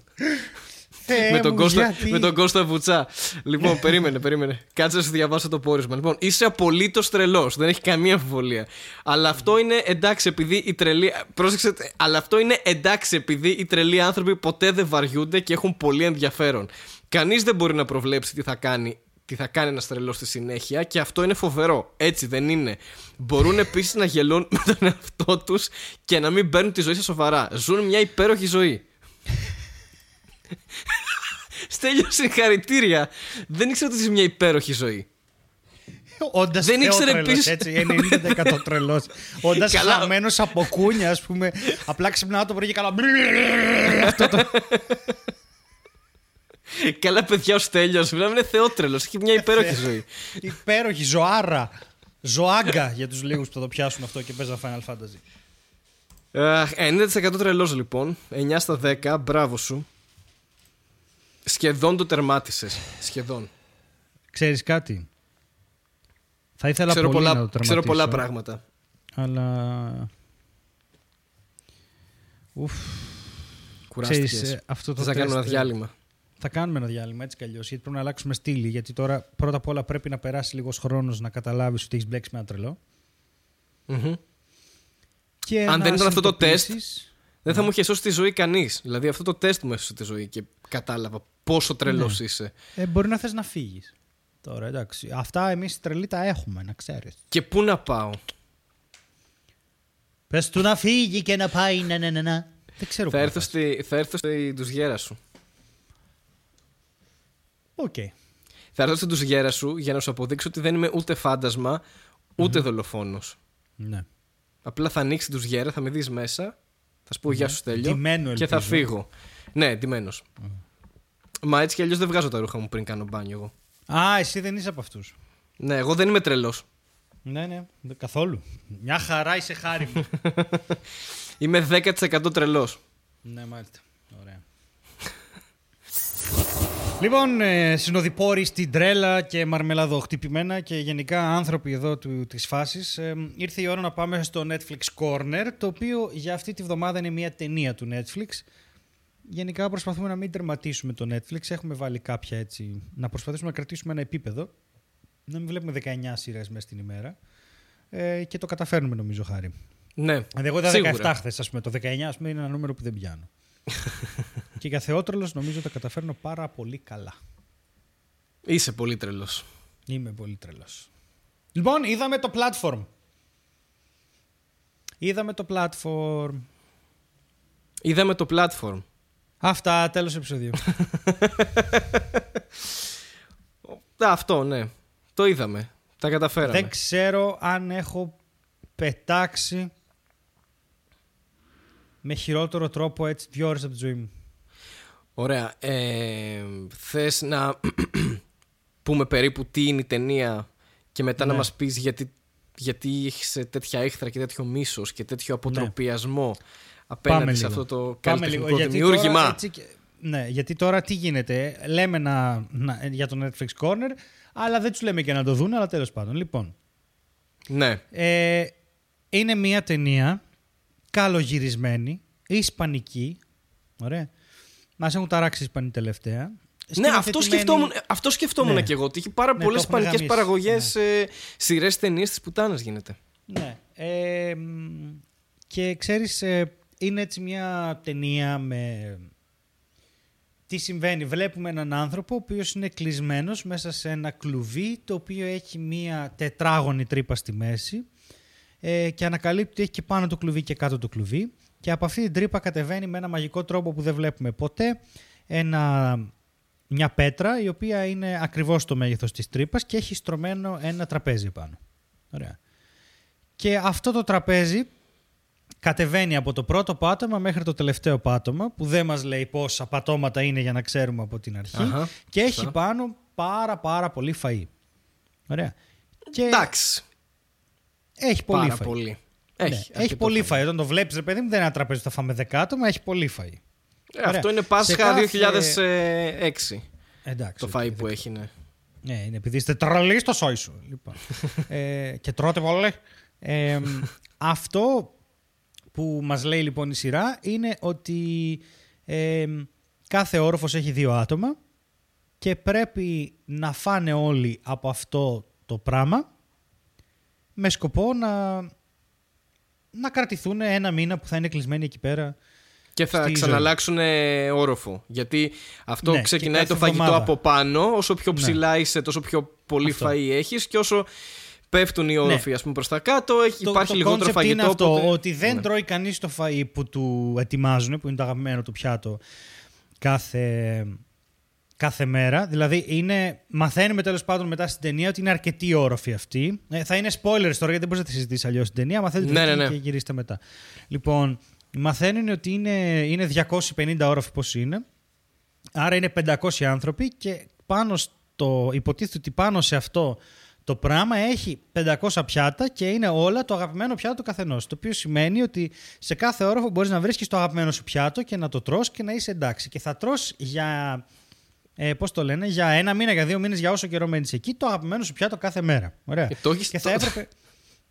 με, τον Κώστα, με τον Κώστα Βουτσά. Λοιπόν, περίμενε, περίμενε. Κάτσε να σου διαβάσω το πόρισμα. Λοιπόν, είσαι απολύτως τρελός. Δεν έχει καμία αμφιβολία. Αλλά αυτό είναι εντάξει επειδή οι τρελοί. Πρόσεξε, αλλά αυτό είναι εντάξει επειδή οι τρελοί άνθρωποι ποτέ δεν βαριούνται και έχουν πολύ ενδιαφέρον. Κανείς δεν μπορεί να προβλέψει τι θα κάνει. Τι θα κάνει ένα τρελό στη συνέχεια και αυτό είναι φοβερό. Έτσι δεν είναι. Μπορούν επίσης να γελούν με τον εαυτό τους και να μην παίρνουν τη ζωή σε σοβαρά. Ζουν μια υπέροχη ζωή. Στέλιο, συγχαρητήρια. Δεν ήξερα ότι είσαι μια υπέροχη ζωή. Όντας Δεν ήξερε επίσης- Έτσι, 90% τρελός. Όντας Καλά. χαμένος από κούνια, ας πούμε. Απλά ξυπνάω το πρωί και καλά. Αυτό το. Καλά, παιδιά, ο Στέλιο. Μιλάμε είναι θεότρελος. Έχει μια υπέροχη ζωή. Υπέροχη, ζωάρα. Ζωάγκα για τους λίγους που θα το πιάσουν αυτό και παίζαν Final Fantasy. Αχ, 90% τρελός λοιπόν. 9 στα 10. Μπράβο σου. Σχεδόν το τερμάτισες. Σχεδόν. Ξέρεις κάτι; Θα ήθελα Ξέρω πολύ να πολλά, το ξέρω πολλά τερματίσω, πράγματα. Αλλά. Ουφ, Κουράστηκες. ξέρεις, ε, αυτό το Θες να κάνουμε ένα τεστ, ε, διάλειμμα. Θα κάνουμε ένα διάλειμμα έτσι κι αλλιώς. Γιατί πρέπει να αλλάξουμε στήλη. Γιατί τώρα πρώτα απ' όλα πρέπει να περάσει λίγος χρόνος να καταλάβεις ότι έχεις μπλέξει με ένα τρελό. Μμμ. Και Αν να δεν ήταν αυτό το τεστ, συνειδητοποιήσεις- Δεν θα μου είχε σώσει τη ζωή κανείς. Δηλαδή αυτό το τεστ μου έσωσε τη ζωή και κατάλαβα πόσο τρελός Ναι. είσαι. Ε, μπορεί να θες να φύγεις. Τώρα εντάξει. Αυτά εμείς οι τρελοί τα έχουμε, να ξέρεις. Και πού να πάω; Πες του να φύγει και να πάει να, να, να, να. Δεν ξέρω Θα πού έρθω, να πας. στη, θα έρθω στη ντουζιέρα σου. Οκ. Θα έρθω στην ντουζιέρα σου για να σου αποδείξω ότι δεν είμαι ούτε φάντασμα, ούτε δολοφόνος. Ναι. Απλά θα ανοίξει την ντουζιέρα, θα με δεις μέσα, θα σου πω γεια σου Στέλιο Ντυμένο, και θα ελπίζω. φύγω. Ναι, ντυμένος. Μα έτσι κι αλλιώς δεν βγάζω τα ρούχα μου πριν κάνω μπάνιο εγώ. Α, εσύ δεν είσαι από αυτούς. Ναι, εγώ δεν είμαι τρελός. Ναι, ναι, δε- καθόλου. Μια χαρά είσαι χάρη μου. Είμαι 10% τρελός. ναι, μάλιστα. Ωραία. λοιπόν, ε, συνοδοιπόροι στην τρέλα και μαρμελαδοχτυπημένα και γενικά άνθρωποι εδώ του, της φάσης ε, ήρθε η ώρα να πάμε στο Netflix Corner το οποίο για αυτή τη βδομάδα είναι μια ταινία του Netflix Γενικά προσπαθούμε να μην τερματίσουμε το Netflix έχουμε βάλει κάποια έτσι να προσπαθήσουμε να κρατήσουμε ένα επίπεδο να μην βλέπουμε 19 σειρές μέσα στην ημέρα ε, και το καταφέρνουμε νομίζω χάρη Ναι, Δηλαδή, εγώ είδα σίγουρα. 17 χθες, ας πούμε. Το 19 ας πούμε, είναι ένα νούμερο που δεν πιάνω. Και για θεότρελος νομίζω τα καταφέρνω πάρα πολύ καλά. Είσαι πολύ τρελός. Είμαι πολύ τρελός. Λοιπόν, είδαμε το platform. Είδαμε το platform. Είδαμε το platform. Αυτά, τέλος επεισοδίου. Α, αυτό, ναι. Το είδαμε. Τα καταφέραμε. δεν ξέρω αν έχω πετάξει με χειρότερο τρόπο έτσι δύο ώρες από τη ζωή μου. Ωραία. Ε, θες να πούμε περίπου τι είναι η ταινία και μετά να Ναι. μας πεις γιατί, γιατί έχεις τέτοια έχθρα και τέτοιο μίσος και τέτοιο αποτροπιασμό απέναντι Πάμε σε λίγο. αυτό το Πάμε καλλιτεχνικό λίγο. Γιατί δημιούργημα. τώρα, έτσι και- ναι, γιατί τώρα τι γίνεται. Λέμε να, να- για το Netflix Corner, αλλά δεν τους λέμε και να το δουν, αλλά τέλος πάντων. Λοιπόν, Ναι. ε, είναι μια ταινία καλογυρισμένη, Ισπανική. Ωραία. Μας έχουν ταράξει οι Ισπανοί τελευταία. Ναι, αυτό σκεφτόμουν, αυτό σκεφτόμουν Ναι. και εγώ. Ότι έχει πάρα Ναι, πολλές το έχουν ισπανικές γαμίσει. παραγωγές, Ναι. ε, σειρές ταινίες της πουτάνας γίνεται. Ναι. Ε, μ, και ξέρεις, ε, είναι έτσι μια ταινία με... Τι συμβαίνει, βλέπουμε έναν άνθρωπο ο οποίος είναι κλεισμένος μέσα σε ένα κλουβί το οποίο έχει μια τετράγωνη τρύπα στη μέση ε, και ανακαλύπτει ότι έχει και πάνω το κλουβί και κάτω το κλουβί και από αυτή την τρύπα κατεβαίνει με ένα μαγικό τρόπο που δεν βλέπουμε ποτέ ένα, μια πέτρα η οποία είναι ακριβώς το μέγεθος της τρύπας και έχει στρωμένο ένα τραπέζι πάνω. Ωραία. Και αυτό το τραπέζι κατεβαίνει από το πρώτο πάτωμα μέχρι το τελευταίο πάτωμα που δεν μας λέει πόσα πατώματα είναι για να ξέρουμε από την αρχή Αχα, και έχει σωστά. πάνω πάρα πάρα πολύ φαΐ. Ωραία. Και Εντάξει. Έχει πολύ Πάρα φαΐ. πολύ. Ναι, Έχει, έχει αρκετό πολύ φαΐ. φαΐ. Όταν το βλέπεις ρε παιδί μου δεν είναι ένα τραπέζι που θα φάμε δεκάτομα, έχει πολύ φαΐ. Ε, Ωραία. αυτό είναι Σε Πάσχα κάθε- 2006. Εντάξει. Το φαΐ που έχει, ναι. Ναι, είναι επειδή είστε τρελοί στο σόι σου. Λοιπόν. ε, και τρώτε πολύ. Ε, αυτό που μας λέει λοιπόν η σειρά είναι ότι ε, κάθε όροφος έχει δύο άτομα και πρέπει να φάνε όλοι από αυτό το πράγμα με σκοπό να, να κρατηθούν ένα μήνα που θα είναι κλεισμένοι εκεί πέρα. Και θα στη ξαναλλάξουν ε, όροφο. Γιατί αυτό Ναι, και ξεκινάει κάθε το φαγητό εβδομάδα. από πάνω. Όσο πιο Ναι. ψηλά είσαι, τόσο πιο πολύ Αυτό. φαΐ έχεις και όσο πέφτουν οι όροφοι Ναι. ας πούμε, προς τα κάτω, έχει, υπάρχει το λιγότερο concept φαγητό. είναι αυτό, οπότε- ότι δεν Ναι. τρώει κανείς το φαΐ που του ετοιμάζουν, που είναι το αγαπημένο του πιάτο κάθε, κάθε μέρα. Δηλαδή είναι, μαθαίνουμε τέλος πάντων μετά στην ταινία ότι είναι αρκετοί όροφοι αυτοί. Ε, θα είναι spoilers τώρα γιατί δεν μπορείς να τη συζητήσεις αλλιώς στην ταινία. Μαθαίνετε Ναι, ναι, ναι, ναι. και γυρίστε μετά. Λοιπόν, μαθαίνουν ότι είναι, είναι 250 όροφοι πώς είναι. Άρα είναι 500 άνθρωποι και πάνω στο, υποτίθεται ότι πάνω σε αυτό το πράγμα έχει 500 πιάτα και είναι όλα το αγαπημένο πιάτο του καθενός. Το οποίο σημαίνει ότι σε κάθε όροφο μπορείς να βρίσκεις το αγαπημένο σου πιάτο και να το τρως και να είσαι εντάξει. Και θα τρως για. Ε, Πώς το λένε, για ένα μήνα, για δύο μήνες, για όσο καιρό μένεις εκεί, το αγαπημένο σου πιάτο κάθε μέρα. Ωραία. Ε, το έχεις- και θα το- έπρεπε.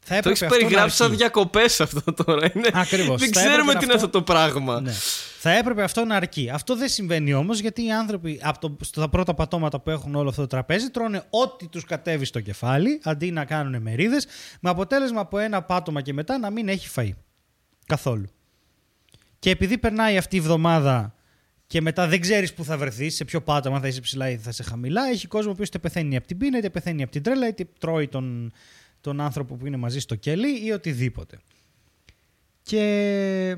Θα Το έπρεπε έχει αυτό να περιγράψει σαν αρκεί. διακοπές αυτό τώρα. Είναι... Ακριβώς. Δεν Θα ξέρουμε έπρεπε τι είναι αυτό- αυτό το πράγμα. Ναι. Θα έπρεπε αυτό να αρκεί. Αυτό δεν συμβαίνει όμως γιατί οι άνθρωποι από το, στα πρώτα πατώματα που έχουν όλο αυτό το τραπέζι τρώνε ό,τι τους κατέβει στο κεφάλι αντί να κάνουν μερίδες με αποτέλεσμα από ένα πάτωμα και μετά να μην έχει φαΐ. Καθόλου. Και επειδή περνάει αυτή η εβδομάδα και μετά δεν ξέρεις που θα βρεθείς, σε ποιο πάτωμα θα είσαι ψηλά ή θα είσαι χαμηλά, έχει κόσμο που είτε πεθαίνει από την πείνα, είτε πεθαίνει από την τρέλα, είτε τρώει τον, τον άνθρωπο που είναι μαζί στο κελί ή οτιδήποτε. Και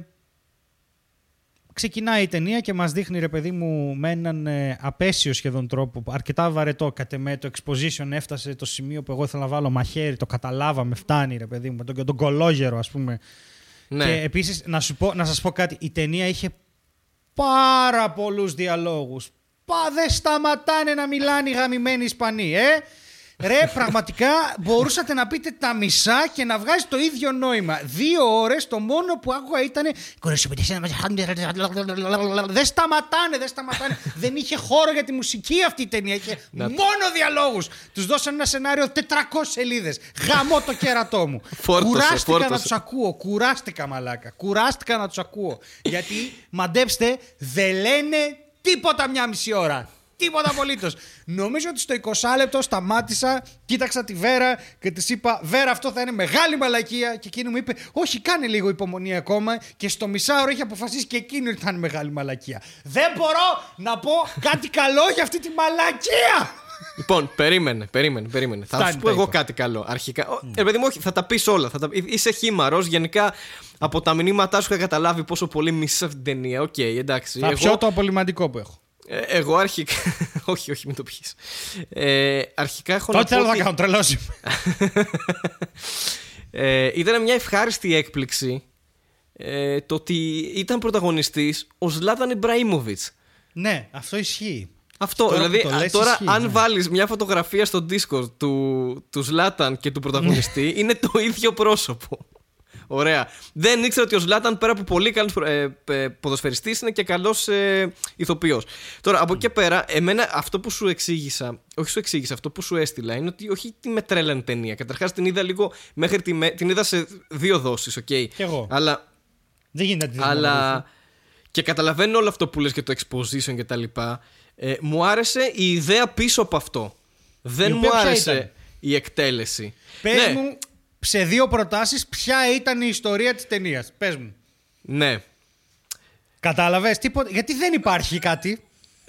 ξεκινάει η ταινία και μας δείχνει ρε παιδί μου με έναν ε, απέσιο σχεδόν τρόπο, αρκετά βαρετό κατ' εμέ, το exposition έφτασε το σημείο που εγώ ήθελα να βάλω μαχαίρι, το καταλάβαμε, φτάνει ρε παιδί μου, με τον, τον κολόγερο ας πούμε. Ναι. Και επίσης να, σου πω, να σας πω κάτι, η ταινία είχε πάρα πολλούς διαλόγους. Πα δεν σταματάνε να μιλάνε οι γαμημένοι Ισπανοί, ε! Ρε, πραγματικά μπορούσατε να πείτε τα μισά και να βγάζει το ίδιο νόημα. Δύο ώρε το μόνο που άκουγα ήταν. Δεν σταματάνε, δεν σταματάνε. δεν είχε χώρο για τη μουσική αυτή η ταινία. Είχε Να- μόνο διαλόγου. Του δώσαν ένα σενάριο 400 σελίδε. Γαμώ το κέρατό μου. Φόρτωσε, Κουράστηκα να φόρτωσε. του ακούω. Κουράστηκα, μαλάκα. Κουράστηκα να του ακούω. Γιατί, μαντέψτε, δεν λένε τίποτα μια μισή ώρα. Τίποτα απολύτως. Νομίζω ότι στο 20 λεπτό σταμάτησα, κοίταξα τη Βέρα και της είπα: Βέρα, αυτό θα είναι μεγάλη μαλακία. Και εκείνη μου είπε: Όχι, κάνε λίγο υπομονή ακόμα. Και στο μισάωρο έχει αποφασίσει και εκείνη ότι θα είναι μεγάλη μαλακία. Δεν μπορώ να πω κάτι καλό για αυτή τη μαλακία! Λοιπόν, περίμενε, περίμενε, περίμενε. θα Φτάνει, σου πω τα εγώ είπα. κάτι καλό. Αρχικά. Mm. Ε, παιδί μου, όχι, θα τα πεις όλα. Θα τα... Είσαι χήμαρο. Γενικά από τα μηνύματά σου είχα καταλάβει πόσο πολύ μισεί αυτή την ταινία. Οκ, εντάξει. Θα εγώ, πιω το απολυμαντικό που έχω. Ε, εγώ αρχικά. όχι, όχι, μην το πιει. Ε, αρχικά έχω Τότε να θέλω πω. να ότι- κάνω τρελώσει. ε, ήταν μια ευχάριστη έκπληξη ε, το ότι ήταν πρωταγωνιστής ο Ζλάταν Ιμπραήμοβιτς. ναι, αυτό ισχύει. Αυτό, Τώρα που δηλαδή το α, λες, τώρα ισχύει, αν ναι. βάλεις μια φωτογραφία στο Discord του, του Ζλάταν και του πρωταγωνιστή είναι το ίδιο πρόσωπο. Ωραία. Δεν ήξερα ότι ο Ζλάταν πέρα από πολύ καλός ε, ε, ποδοσφαιριστής είναι και καλός ε, ηθοποιός. Τώρα από εκεί και πέρα εμένα αυτό που σου εξήγησα, όχι σου εξήγησα, αυτό που σου έστειλα είναι ότι όχι τη με τρέλανε ταινία. Καταρχάς την είδα λίγο μέχρι τη, με- την είδα σε δύο δόσεις, οκ. Κι εγώ. Αλλά Δεν γίνεται να τη δεις Αλλά. μόνο Και καταλαβαίνω όλο αυτό που λες και το exposition και τα λοιπά. Ε, μου άρεσε η ιδέα πίσω από αυτό. Δεν Η μου οποία ποια άρεσε ήταν; η εκτέλεση. Πες ναι, μου σε δύο προτάσεις ποια ήταν η ιστορία της ταινίας. Πες μου. ναι, Κατάλαβες; Τίποτα. Γιατί δεν υπάρχει κάτι.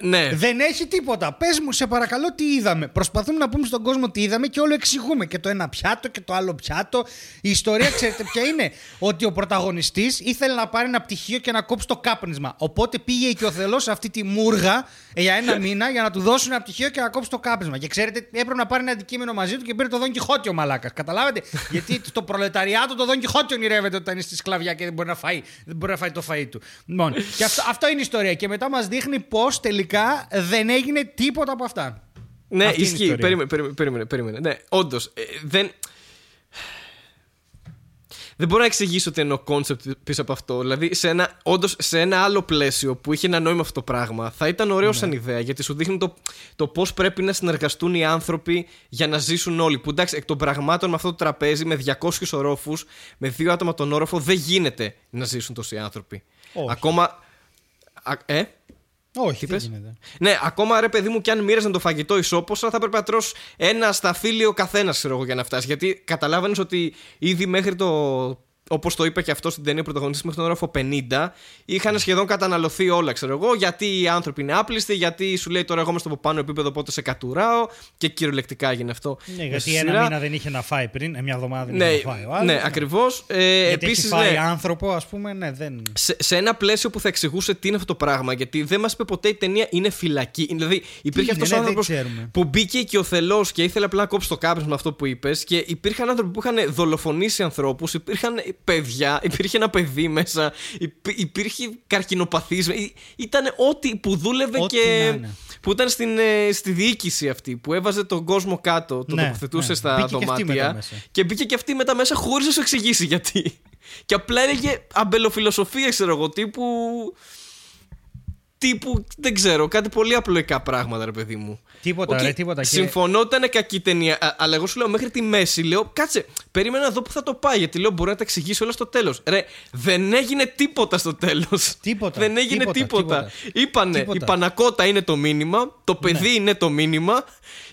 Ναι. Δεν έχει τίποτα. Πες μου, σε παρακαλώ, τι είδαμε. Προσπαθούμε να πούμε στον κόσμο τι είδαμε και όλο εξηγούμε. Και το ένα πιάτο και το άλλο πιάτο. Η ιστορία, ξέρετε ποια είναι; Ότι ο πρωταγωνιστής ήθελε να πάρει ένα πτυχίο και να κόψει το κάπνισμα. Οπότε πήγε και ο Θεός σε αυτή τη μούργα για ένα μήνα για να του δώσουν ένα πτυχίο και να κόψει το κάπνισμα. Και ξέρετε, έπρεπε να πάρει ένα αντικείμενο μαζί του και πήρε το Δον Κιχώτη ο Μαλάκας. Καταλάβετε. Γιατί το προλεταριάτο το Δον Κιχώτη ονειρεύεται όταν είναι στη σκλαβιά και δεν μπορεί να φάει, δεν μπορεί να φάει το φαΐ του. Λοιπόν, και αυτό, αυτό είναι η ιστορία. Και μετά μας δείχνει πώς τελικά δεν έγινε τίποτα από αυτά. Ναι, Αυτή είναι η ισχύει. ιστορία. Περίμενε, περίμενε, περίμενε, περίμενε. Ναι, όντως. δεν. Δεν μπορώ να εξηγήσω τι εννοώ concept πίσω από αυτό. Δηλαδή, σε ένα, όντως, σε ένα άλλο πλαίσιο που είχε ένα νόημα αυτό το πράγμα, θα ήταν ωραίο σαν ιδέα γιατί σου δείχνει το, το πώς πρέπει να συνεργαστούν οι άνθρωποι για να ζήσουν όλοι. Που εντάξει, εκ των πραγμάτων με αυτό το τραπέζι, με 200 ορόφους, με δύο άτομα τον όροφο, δεν γίνεται να ζήσουν τόσοι άνθρωποι. Όχι. Ακόμα. Α, ε; Όχι, δεν πες; γίνεται. Ναι, ακόμα ρε παιδί μου, και αν μοίραζαν το φαγητό ισόποσα, θα έπρεπε να τρως ένα σταφύλιο καθένας, ξέρω εγώ, για να φτάσει. Γιατί καταλάβανε ότι ήδη μέχρι το. Όπως το είπε και αυτός στην ταινία πρωταγωνιστής μέχρι τον όροφο 50, είχαν σχεδόν καταναλωθεί όλα, ξέρω εγώ. Γιατί οι άνθρωποι είναι άπλιστοι, γιατί σου λέει τώρα εγώ είμαι στο από πάνω επίπεδο, οπότε σε κατουράω. Και κυριολεκτικά έγινε αυτό. Ναι, με γιατί στη ένα σειρά. μήνα δεν είχε να φάει πριν, ε, μια εβδομάδα δεν Ναι, είχε να φάει. Ο άλλος, ναι, ακριβώς. Ε, Γιατί Επίσης, έχει φάει ναι, άνθρωπο, ας πούμε, ναι, δεν. σε, σε ένα πλαίσιο που θα εξηγούσε τι είναι αυτό το πράγμα. Γιατί δεν μας είπε ποτέ η ταινία είναι φυλακή. Δηλαδή, υπήρχε είναι, αυτός ο ναι, δεν άνθρωπος ξέρουμε. που μπήκε και ο θελός και ήθελε απλά να κόψει το κάπνισμα με αυτό που είπες. Και υπήρχαν άνθρωποι που είχαν δολοφονήσει ανθρώπους, υπήρχαν παιδιά, υπήρχε ένα παιδί μέσα, υπή- υπήρχε καρκινοπαθής. Ήταν ό,τι που δούλευε Ό,τι και. να είναι. που ήταν στην, ε, στη διοίκηση αυτή, που έβαζε τον κόσμο κάτω, τον Ναι, τοποθετούσε ναι. στα Μπήκε και αυτή δωμάτια. μετά μέσα. Και μπήκε και αυτή μετά μέσα χωρίς να σου εξηγήσει γιατί. Και απλά έλεγε αμπελοφιλοσοφία, ξέρω εγώ, τύπου. Τύπου. δεν ξέρω, κάτι πολύ απλοϊκά πράγματα, ρε παιδί μου. Τίποτα, Οκ, ρε, τίποτα. Και- Συμφωνώ ότι ήταν κακή ταινία, α- αλλά εγώ σου λέω μέχρι τη μέση, λέω, κάτσε, περίμενα να δω που θα το πάει, γιατί λέω μπορεί να τα εξηγήσει όλα στο τέλος. Ρε, δεν έγινε τίποτα στο τέλος. Τίποτα, Δεν έγινε τίποτα, τίποτα. τίποτα. Είπανε, Τίποτα. Ναι. η πανακότα είναι το μήνυμα, το παιδί είναι το μήνυμα,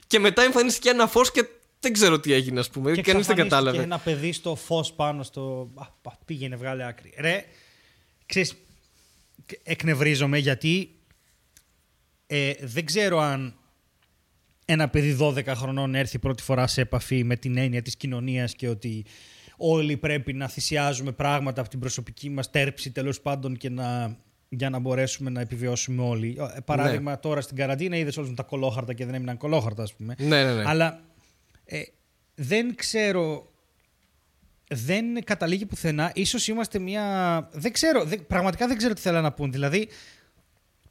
και μετά εμφανίστηκε ένα φως και δεν ξέρω τι έγινε, ας πούμε. Και Κανείς δεν εξαφανίστηκε κατάλαβε. ένα παιδί στο φως πάνω στο. Α, πα, πήγαινε, βγάλε άκρη. Ρε, ξέρεις, εκνευρίζομαι γιατί ε, δεν ξέρω αν ένα παιδί 12 χρονών έρθει πρώτη φορά σε επαφή με την έννοια της κοινωνίας και ότι όλοι πρέπει να θυσιάζουμε πράγματα από την προσωπική μας τέρψη τέλος πάντων και να, για να μπορέσουμε να επιβιώσουμε όλοι. Ε, Παράδειγμα τώρα στην καραντίνα είδες όλους με τα κολόχαρτα και δεν έμειναν κολόχαρτα ας πούμε. Ναι, ναι, ναι. Αλλά ε, δεν ξέρω. Δεν καταλήγει πουθενά. Ίσως είμαστε μια. Δεν ξέρω. Δεν, πραγματικά δεν ξέρω τι θέλω να πούν. Δηλαδή,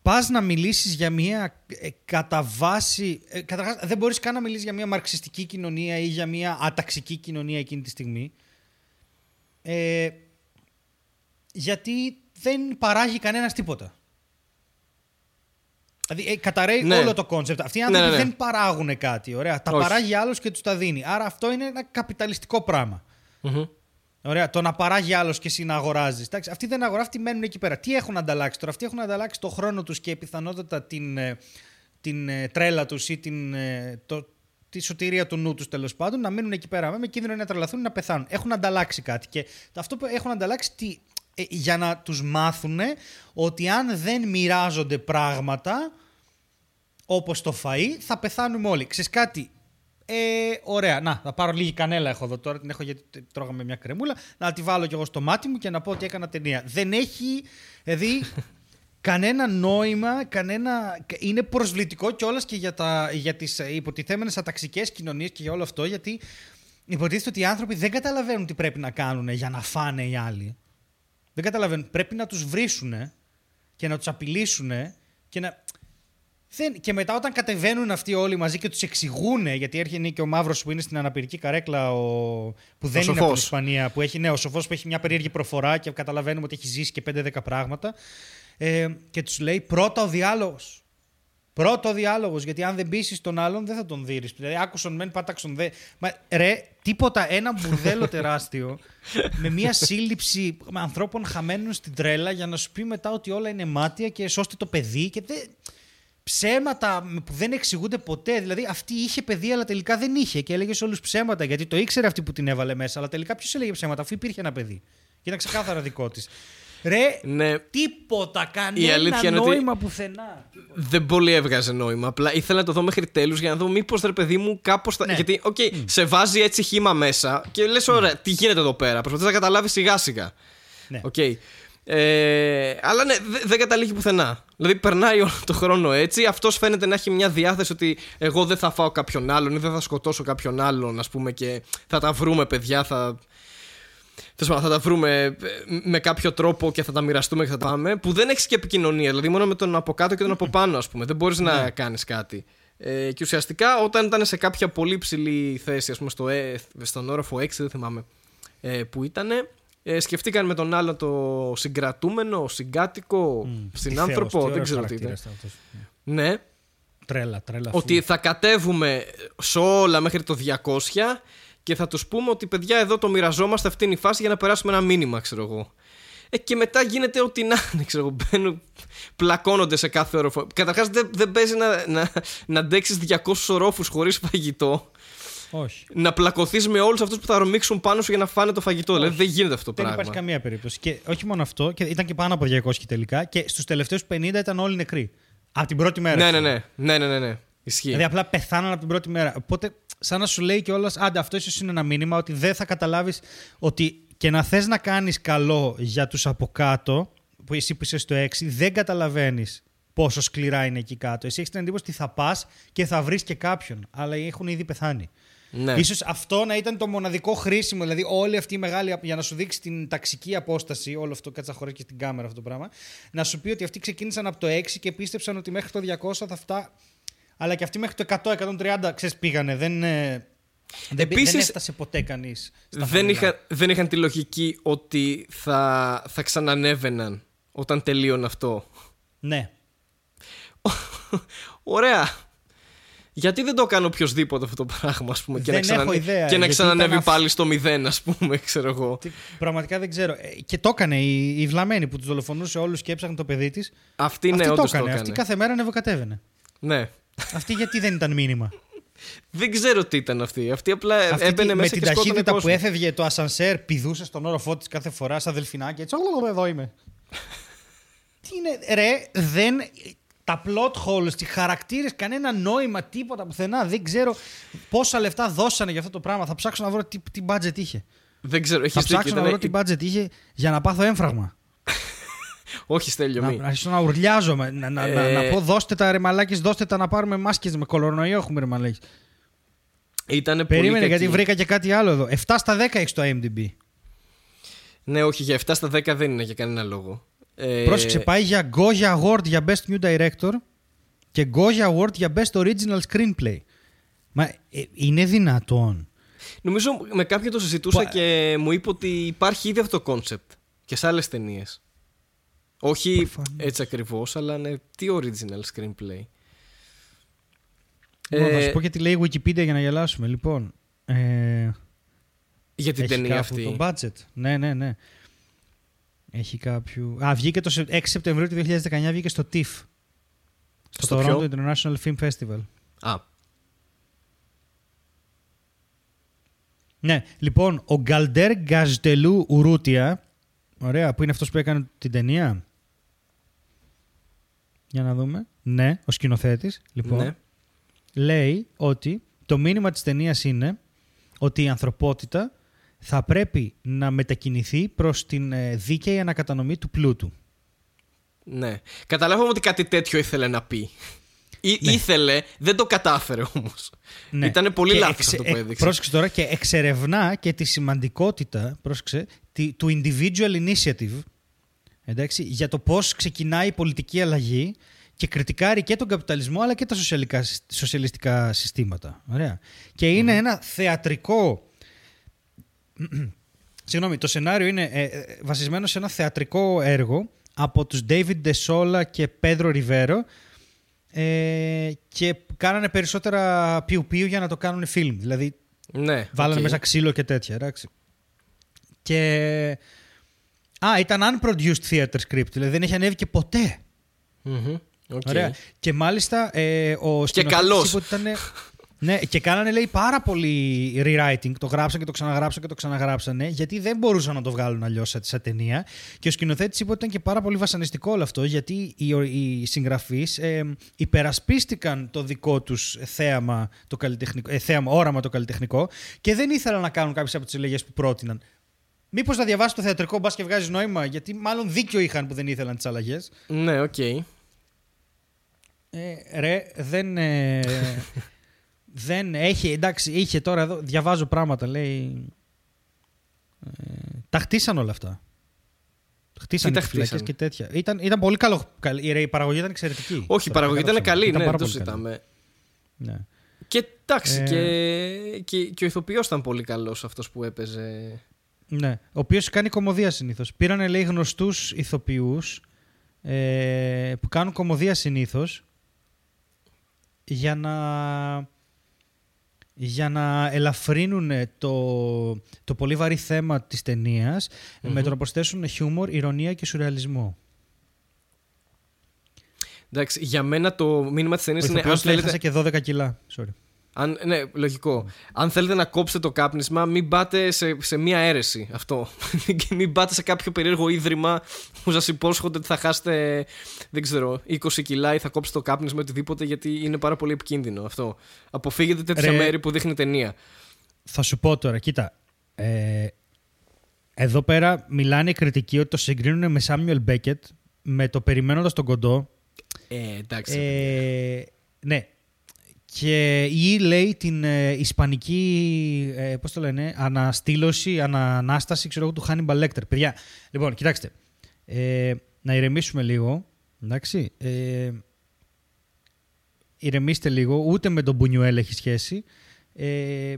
πας να μιλήσεις για μια ε, κατά βάση. Ε, καταρχάς, δεν μπορείς καν να μιλήσεις για μια μαρξιστική κοινωνία ή για μια αταξική κοινωνία εκείνη τη στιγμή. Ε, γιατί δεν παράγει κανένας τίποτα. Δηλαδή, ε, καταρρέει Ναι. όλο το κόνσεπτ. Αυτοί οι Ναι, άνθρωποι ναι, ναι. δεν παράγουν κάτι. Ωραία. Τα Όχι. παράγει άλλος και τους τα δίνει. Άρα αυτό είναι ένα καπιταλιστικό πράγμα. Μμμ. Ωραία. Το να παράγει άλλος και εσύ να αγοράζεις. Αυτοί δεν αγοράζουν, αυτοί μένουν εκεί πέρα. Τι έχουν ανταλλάξει τώρα, Αυτοί έχουν ανταλλάξει το χρόνο τους και πιθανότατα την, ε, την ε, τρέλα τους ή την, ε, το, τη σωτηρία του νου τους τέλος πάντων να μείνουν εκεί πέρα με κίνδυνο να τρελαθούν ή να πεθάνουν. Έχουν ανταλλάξει κάτι. Και αυτό που έχουν ανταλλάξει τι, ε, για να τους μάθουν ότι αν δεν μοιράζονται πράγματα όπως το φαΐ θα πεθάνουμε όλοι. Ξέρεις κάτι, ε, ωραία, να, θα πάρω λίγη κανέλα έχω εδώ τώρα, την έχω γιατί τρώγαμε μια κρεμούλα, να τη βάλω κι εγώ στο μάτι μου και να πω ότι έκανα ταινία. Δεν έχει, δηλαδή, κανένα νόημα, κανένα... Είναι προσβλητικό κιόλας και για, τα, για τις ε, υποτιθέμενες αταξικές κοινωνίες και για όλο αυτό, γιατί υποτίθεται ότι οι άνθρωποι δεν καταλαβαίνουν τι πρέπει να κάνουν για να φάνε οι άλλοι. Δεν καταλαβαίνουν. Πρέπει να τους βρίσουν και να τους απειλήσουν και να... Δεν... Και μετά όταν κατεβαίνουν αυτοί όλοι μαζί και τους εξηγούν, γιατί έρχεται και ο Μαύρος που είναι στην αναπηρική καρέκλα, ο... που δεν είναι από την σοφός. Ισπανία, που έχει, ναι, ο σοφός που έχει μια περίεργη προφορά και καταλαβαίνουμε ότι έχει ζήσει και 5-10 πράγματα. Ε, και τους λέει πρώτα ο διάλογος. Πρώτο διάλογος, γιατί αν δεν πείσει τον άλλον δεν θα τον δεις. Δηλαδή, άκουσον μεν, πάταξον δε. Μα ρε, τίποτα, ένα μπουρδέλο τεράστιο με μια σύλληψη ανθρώπων χαμένων στην τρέλα για να σου πει μετά ότι όλα είναι μάτια και σώστε το παιδί. Και δεν ψέματα που δεν εξηγούνται ποτέ. Δηλαδή, αυτή είχε παιδί, αλλά τελικά δεν είχε και έλεγε σε όλους ψέματα γιατί το ήξερε αυτή που την έβαλε μέσα. Αλλά τελικά ποιος έλεγε ψέματα, αφού υπήρχε ένα παιδί. Και ήταν ξεκάθαρα δικό της. Ρε, ναι. τίποτα, κανένα νόημα πουθενά. Δεν πολύ έβγαζε νόημα. Απλά ήθελα να το δω μέχρι τέλους για να δω μήπως ρε παιδί μου κάπως. Ναι. Γιατί, OK, okay, σε βάζει έτσι χύμα μέσα και λες, ωραία, τι γίνεται εδώ πέρα. Προσπαθείς να καταλάβεις σιγά σιγά. Ναι. Okay. Ε, αλλά ναι, δεν καταλήγει πουθενά. Δηλαδή, περνάει όλο το χρόνο έτσι. Αυτός φαίνεται να έχει μια διάθεση ότι εγώ δεν θα φάω κάποιον άλλον ή δεν θα σκοτώσω κάποιον άλλον, ας πούμε, και θα τα βρούμε, παιδιά. Θα, θα τα βρούμε ε, με κάποιο τρόπο και θα τα μοιραστούμε και θα τα πάμε. Που δεν έχεις και επικοινωνία. Δηλαδή, μόνο με τον από κάτω και τον από πάνω, ας πούμε. Δεν μπορείς να ναι. κάνεις κάτι. Ε, και ουσιαστικά όταν ήταν σε κάποια πολύ ψηλή θέση, ας πούμε, στο, ε, στον όροφο 6, δεν θυμάμαι ε, που ήταν, ε, σκεφτήκαν με τον άλλο το συγκρατούμενο, συγκάτοικο, mm, συνάνθρωπο, δεν ξέρω τι ήταν. Ναι. ναι. Τρέλα, τρέλα. Ότι θα κατέβουμε σε όλα μέχρι το 200 και θα τους πούμε ότι παιδιά εδώ το μοιραζόμαστε αυτή είναι η φάση για να περάσουμε ένα μήνυμα, ξέρω εγώ. Ε, και μετά γίνεται ό,τι να είναι, ξέρω εγώ. Μπαίνουν, πλακώνονται σε κάθε όροφο. Καταρχάς δεν, δεν παίζει να, να, να αντέξεις 200 ορόφους χωρίς φαγητό. Όχι. Να πλακωθείς με όλους αυτούς που θα ρομίξουν πάνω σου για να φάνε το φαγητό. Δηλαδή δεν γίνεται αυτό το πράγμα. Δεν υπάρχει καμία περίπτωση. Και όχι μόνο αυτό, και ήταν και πάνω από 200 τελικά. Και στους τελευταίους 50 ήταν όλοι νεκροί. Από την πρώτη μέρα. Ναι, ναι, ναι. ναι, ναι, ναι, ναι. Ισχύει. Δηλαδή απλά πεθάναν από την πρώτη μέρα. Οπότε, σαν να σου λέει κιόλας, άντε, αυτό ίσως είναι ένα μήνυμα ότι δεν θα καταλάβεις ότι και να θες να κάνεις καλό για τους από κάτω, που εσύ που είσαι στο 6, δεν καταλαβαίνεις πόσο σκληρά είναι εκεί κάτω. Εσύ έχεις την εντύπωση ότι θα πας και θα βρεις και κάποιον, αλλά έχουν ήδη πεθάνει. Ναι. Ίσως αυτό να ήταν το μοναδικό χρήσιμο, δηλαδή όλη αυτή η μεγάλη, για να σου δείξει την ταξική απόσταση, όλο αυτό κάτσα χωρί και στην κάμερα αυτό το πράγμα, να σου πει ότι αυτοί ξεκίνησαν από το 6 και πίστεψαν ότι μέχρι το 200 θα φτά... Αλλά και αυτοί μέχρι το 100-130, ξέρεις, πήγανε. Δεν, ε, δεν, Επίσης, δεν έφτασε ποτέ κανείς. Δεν, είχα, δεν είχαν τη λογική ότι θα, θα ξανανέβαιναν όταν τελείωνε αυτό. Ναι. Ωραία γιατί δεν το κάνει οποιοδήποτε αυτό το πράγμα, ας πούμε, και δεν να, ξανανε... ιδέα, και να ξανανεύει πάλι στο μηδέν, ας πούμε, ξέρω εγώ. Πραγματικά δεν ξέρω. Ε, και το έκανε η, η Βλαμένη που τους δολοφονούσε όλους και έψαχνε το παιδί της. Αυτή, ναι, το έκανε. Αυτή κάθε μέρα ανεβοκατέβαινε. Ναι. Αυτή γιατί δεν ήταν μήνυμα; Δεν ξέρω τι ήταν αυτή. Αυτή απλά αυτή έμπαινε μέσα με την ταχύτητα που έφευγε το ασανσέρ, πηδούσε στον όροφό της κάθε φορά σαν δελφινάκι. Έτσι, εδώ είμαι. τι είναι, ρε, δεν τα plot holes, τι χαρακτήρες, κανένα νόημα, τίποτα πουθενά. Δεν ξέρω πόσα λεφτά δώσανε για αυτό το πράγμα. Θα ψάξω να βρω τι, τι budget είχε. Δεν ξέρω, Θα ψάξω να βρω τι budget είχε για να πάθω έμφραγμα. Όχι, στέλνιο, μη. Να αρχίσω να ουρλιάζομαι. Να, να, να, να, ε, πω, δώστε τα ρεμαλάκι, δώστε τα να πάρουμε μάσκες με κολονοϊό. Έχουμε ρεμαλάκι. Ήταν Περίμενε, γιατί βρήκα και κάτι άλλο εδώ. 7 στα 10 έχεις το IMDb. Ναι, όχι, για 7 στα 10 δεν είναι για κανένα λόγο. Ε... Πρόσεξε, πάει για Goya Award για Best New Director και Goya Award για Best Original Screenplay. Μα ε, είναι δυνατόν. Νομίζω με κάποιον το συζητούσα και μου είπε ότι υπάρχει ήδη αυτό το concept και σε άλλες ταινίες. Όχι έτσι ακριβώς, αλλά ναι, τι original screenplay. Λοιπόν, θα σου πω και τι λέει η Wikipedia για να γελάσουμε. Λοιπόν, ε, για την ταινία αυτή. Το budget. Ναι, ναι, ναι. Έχει κάποιο. Α, βγήκε το 6 Σεπτεμβρίου του 2019 βγήκε στο TIFF. Στο, στο Toronto International Film Festival. Α. Ναι, λοιπόν, ο Γκαλντέρ Γκαζτελού Ουρούτια. Ωραία, που είναι αυτός που έκανε την ταινία. Για να δούμε. Ναι, ο σκηνοθέτης. Λοιπόν, ναι. λέει ότι το μήνυμα της ταινίας είναι ότι η ανθρωπότητα θα πρέπει να μετακινηθεί προς την ε, δίκαιη ανακατανομή του πλούτου. Ναι. Καταλάβαμε ότι κάτι τέτοιο ήθελε να πει. Ή, ναι. Ήθελε, δεν το κατάφερε όμως. Ναι. Ήταν πολύ λάθος αυτό που έδειξε. Πρόσεξε τώρα και εξερευνά και τη σημαντικότητα πρόσεξε, του individual initiative εντάξει, για το πώς ξεκινάει η πολιτική αλλαγή και κριτικάρει και τον καπιταλισμό αλλά και τα σοσιαλιστικά συστήματα. Ωραία. Και είναι ένα θεατρικό Συγγνώμη, το σενάριο είναι ε, ε, βασισμένο σε ένα θεατρικό έργο από τους David DeSola και Pedro Rivero ε, και κάνανε περισσότερα πιου-πιου για να το κάνουν film. Δηλαδή Ναι. βάλανε οκ. μέσα ξύλο και τέτοια, εντάξει. Και... Α, ήταν unproduced theater script, δηλαδή δεν έχει ανέβει και ποτέ. Μμμ, οκ. Ωραία. Και μάλιστα ε, ο σκηνοθέτης καλός. είπε ότι ήταν... ναι, και κάνανε λέει πάρα πολύ rewriting. Το γράψαν και το ξαναγράψαν και το ξαναγράψανε, γιατί δεν μπορούσαν να το βγάλουν αλλιώς σε, σε ταινία. Και ο σκηνοθέτης είπε ότι ήταν και πάρα πολύ βασανιστικό όλο αυτό, γιατί οι, οι συγγραφείς ε, υπερασπίστηκαν το δικό τους θέαμα, το καλλιτεχνικό, ε, θέαμα, όραμα το καλλιτεχνικό και δεν ήθελαν να κάνουν κάποιες από τις αλλαγές που πρότειναν. Μήπως να διαβάσεις το θεατρικό μπας και βγάζεις νόημα, γιατί μάλλον δίκιο είχαν που δεν ήθελαν τις αλλαγές. Ναι, οκ. Ε, ρε, δεν. ε, δεν έχει. Εντάξει, είχε τώρα εδώ. Διαβάζω πράγματα, λέει. Ε, τα χτίσαν όλα αυτά. Χτίσαν Τι τα τις φυλακές χτίσαν; και τέτοια. Ήταν, ήταν πολύ καλό. καλή- Η, ρε, η παραγωγή ήταν εξαιρετική. Όχι, η Τώρα, παραγωγή ήταν κατάλαβα. καλή, ναι, πάρα δεν το πολύ καλή. ζητάμε. Ναι. Και εντάξει, Ε. και, και, και ο ηθοποιός ήταν πολύ καλός αυτός που έπαιζε. Ναι. Ο οποίος κάνει κομμωδία συνήθως. Πήρανε, λέει, γνωστούς ηθοποιούς ε, που κάνουν κομμωδία συνήθως για να, για να ελαφρύνουν το, το πολύ βαρύ θέμα της ταινίας με το να προσθέσουν χιούμορ, ηρωνία και σουρεαλισμό. Εντάξει, για μένα το μήνυμα της Ο ταινίας είναι αν ηθοποιός λέει, θέλετε, έχασε και 12 κιλά. Sorry. Αν, ναι, λογικό. Αν θέλετε να κόψετε το κάπνισμα, μην πάτε σε, σε μία αίρεση. Αυτό. Και μην πάτε σε κάποιο περίεργο ίδρυμα που σας υπόσχονται ότι θα χάσετε, δεν ξέρω, 20 κιλά ή θα κόψετε το κάπνισμα ή οτιδήποτε γιατί είναι πάρα πολύ επικίνδυνο αυτό. Αποφύγετε τέτοια Ρε. μέρη που δείχνει ταινία. Θα σου πω τώρα, κοίτα. Ε, εδώ πέρα μιλάνε οι κριτικοί ότι το συγκρίνουν με Σάμιουελ Μπέκετ με το περιμένοντας τον κοντό. Ε, εντάξει. Ε, ναι. Και ή λέει την ε, ισπανική, ε, πώς το λένε, αναστήλωση, ανανάσταση, ξέρω εγώ, του Hannibal Lecter. Παιδιά, λοιπόν, κοιτάξτε, ε, να ηρεμήσουμε λίγο, εντάξει. Ε, ηρεμήστε λίγο, ούτε με τον Μπουνιουέλ έχει σχέση. Ε,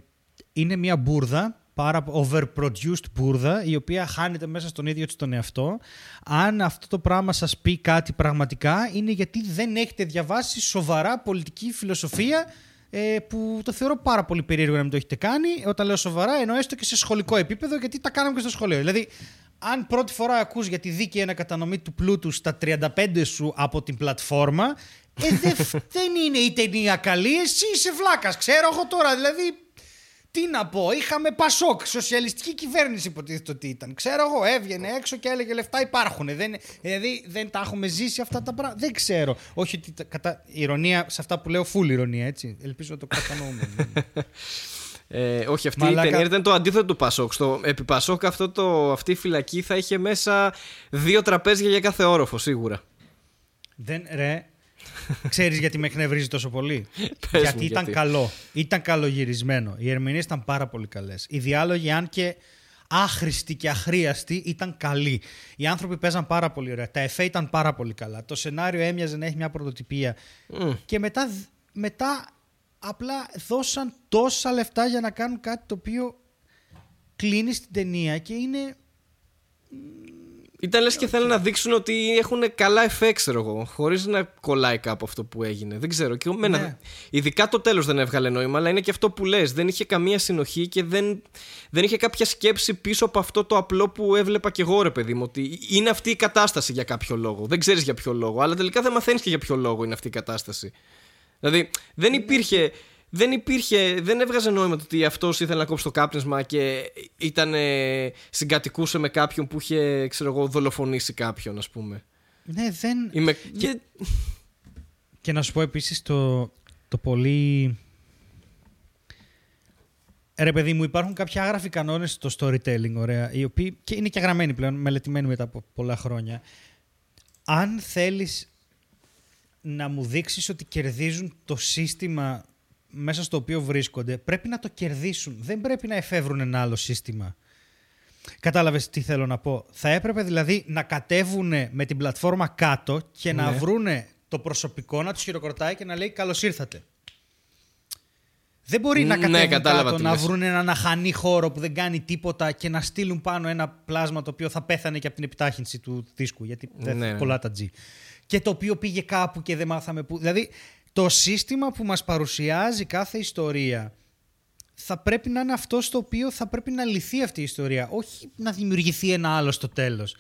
είναι μια μπουρδα, πάρα overproduced μπουρδα, η οποία χάνεται μέσα στον ίδιο της τον εαυτό. Αν αυτό το πράγμα σας πει κάτι πραγματικά, είναι γιατί δεν έχετε διαβάσει σοβαρά πολιτική φιλοσοφία, ε, που το θεωρώ πάρα πολύ περίεργο να μην το έχετε κάνει. Όταν λέω σοβαρά, εννοώ έστω και σε σχολικό επίπεδο, γιατί τα κάναμε και στο σχολείο. Δηλαδή, αν πρώτη φορά ακούς για τη δίκαιη ανακατανομή του πλούτου στα 35 σου από την πλατφόρμα, ε, δε, δεν είναι η ταινία καλή, εσύ είσαι βλάκας, ξέρω εγώ τώρα, δηλαδή τι να πω, είχαμε Πασόκ, σοσιαλιστική κυβέρνηση υποτίθεται ότι ήταν. Ξέρω εγώ, έβγαινε έξω και έλεγε λεφτά υπάρχουν. Δεν, δηλαδή δεν τα έχουμε ζήσει αυτά τα πράγματα. Δεν ξέρω. Όχι ότι τα- κατά ηρωνία σε αυτά που λέω, full ηρωνία, έτσι. Ελπίζω να το κατανοούμε. Ε, όχι, αυτή Μαλάκα. η ταινία ήταν το αντίθετο του Πασόκ. Στο, επί Πασόκ αυτό το, αυτή η φυλακή θα είχε μέσα δύο τραπέζια για κάθε όροφο, σίγουρα. δεν, ρε, ξέρεις γιατί με εκνευρίζει τόσο πολύ; Πες γιατί μου ήταν γιατί. καλό. Ήταν καλογυρισμένο. Οι ερμηνείες ήταν πάρα πολύ καλές. Οι διάλογοι, αν και άχρηστοι και αχρίαστοι, ήταν καλοί. Οι άνθρωποι παίζαν πάρα πολύ ωραία. Τα εφέ ήταν πάρα πολύ καλά. Το σενάριο έμοιαζε να έχει μια πρωτοτυπία. Μμ. Και μετά, μετά απλά δώσαν τόσα λεφτά για να κάνουν κάτι το οποίο κλείνει στην ταινία και είναι Ήταν λες και θέλουν να δείξουν ότι έχουν καλά εφέ, ξέρω εγώ, χωρίς να κολλάει κάπου αυτό που έγινε. Δεν ξέρω. Και εμένα, Ναι. Ειδικά το τέλος δεν έβγαλε νόημα, αλλά είναι και αυτό που λες Δεν είχε καμία συνοχή και δεν, δεν είχε κάποια σκέψη πίσω από αυτό το απλό που έβλεπα και εγώ, ρε παιδί μου. Ότι είναι αυτή η κατάσταση για κάποιο λόγο. Δεν ξέρεις για ποιο λόγο, αλλά τελικά δεν μαθαίνεις και για ποιο λόγο είναι αυτή η κατάσταση. Δηλαδή, δεν υπήρχε. Δεν υπήρχε, δεν έβγαζε νόημα το ότι αυτός ήθελε να κόψει το κάπνισμα και ήταν, ε, συγκατοικούσε με κάποιον που είχε, ξέρω εγώ, δολοφονήσει κάποιον, ας πούμε. ναι, δεν, Είμαι... Και... Και να σου πω επίσης το, το πολύ... Ρε παιδί μου, υπάρχουν κάποια άγραφοι κανόνες στο storytelling, ωραία, οι οποίοι και είναι και γραμμένοι πλέον, μελετημένοι μετά από πολλά χρόνια. Αν θέλεις να μου δείξεις ότι κερδίζουν το σύστημα μέσα στο οποίο βρίσκονται, πρέπει να το κερδίσουν. Δεν πρέπει να εφεύρουν ένα άλλο σύστημα. Κατάλαβες τι θέλω να πω; Θα έπρεπε δηλαδή να κατέβουν με την πλατφόρμα κάτω και να Ναι. βρούνε το προσωπικό να τους χειροκροτάει και να λέει καλώς ήρθατε. Δεν μπορεί να Ναι, κατέβουν κατάλαβα κάτω, τι να λες. βρουν έναν αχανή χώρο που δεν κάνει τίποτα και να στείλουν πάνω ένα πλάσμα το οποίο θα πέθανε και από την επιτάχυνση του δίσκου. Γιατί δεν Ναι, ναι, ναι. πολλά τα G. Και το οποίο πήγε κάπου και δεν μάθαμε πού. Δηλαδή, το σύστημα που μας παρουσιάζει κάθε ιστορία θα πρέπει να είναι αυτό στο οποίο θα πρέπει να λυθεί αυτή η ιστορία. Όχι να δημιουργηθεί ένα άλλο στο τέλος.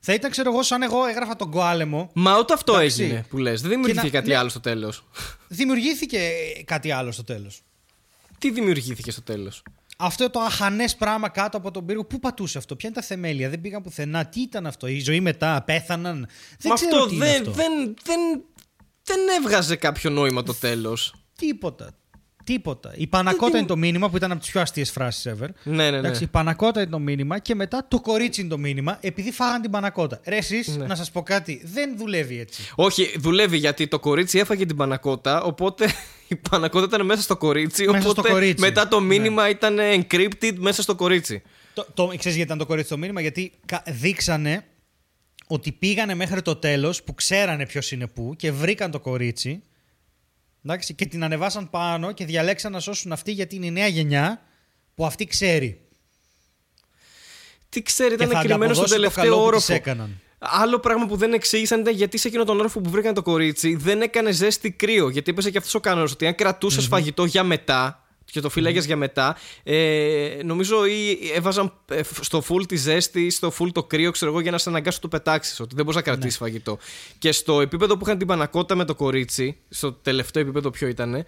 Θα ήταν, ξέρω εγώ, σαν εγώ έγραφα τον Κοάλεμο. Μα ούτε αυτό Εντάξει. έγινε που λες. Δεν δημιουργήθηκε Και να- κάτι ναι. άλλο στο τέλος. Δημιουργήθηκε κάτι άλλο στο τέλος. Τι δημιουργήθηκε στο τέλος; Αυτό το αχανές πράγμα κάτω από τον πύργο, πού πατούσε αυτό, ποια είναι τα θεμέλια, δεν πήγαν πουθενά, τι ήταν αυτό, η ζωή μετά, πέθαναν; Δεν Μα ξέρω αυτό τι είναι δεν, αυτό. δεν, δεν, δεν έβγαζε κάποιο νόημα το τέλος. Τίποτα. Τίποτα. Η Πανακότα είναι το μήνυμα που ήταν από τις πιο αστείες φράσεις ever. Ναι, ναι, ναι. Εντάξει, η Πανακότα είναι το μήνυμα και μετά το κορίτσι είναι το μήνυμα επειδή φάγαν την Πανακότα. Ρε, εσείς, Ναι. να σας πω κάτι, δεν δουλεύει έτσι. Όχι, δουλεύει γιατί το κορίτσι έφαγε την πανακότα, οπότε η πανακότα ήταν μέσα στο κορίτσι. Μέσα στο οπότε κορίτσι. μετά το Ναι. μήνυμα ήταν encrypted μέσα στο κορίτσι. Το, το, ξέρεις γιατί ήταν το κορίτσι το μήνυμα, γιατί κα- δείξανε ότι πήγανε μέχρι το τέλος που ξέρανε ποιος είναι πού και βρήκαν το κορίτσι εντάξει, και την ανεβάσαν πάνω και διαλέξαν να σώσουν αυτή γιατί είναι η νέα γενιά που αυτή ξέρει. Τι ξέρει, Και ήταν θα κρυμμένο στον ανταποδώσει το καλό τελευταίο που της όροφο. έκαναν. Άλλο πράγμα που δεν εξήγησαν ήταν γιατί σε εκείνο τον όροφο που βρήκαν το κορίτσι δεν έκανε ζέστη κρύο. Γιατί έπεσε και αυτός ο κανόνα ότι αν κρατούσες φαγητό για μετά και το φυλάγε για μετά, ε, νομίζω ή έβαζαν ε, στο full τη ζέστη ή στο full το κρύο, ξέρω εγώ, για να σε αναγκάσουν το πετάξεις. Ότι δεν μπορείς να κρατήσεις φαγητό. Και στο επίπεδο που είχαν την πανακότα με το κορίτσι, στο τελευταίο επίπεδο ποιο ήταν,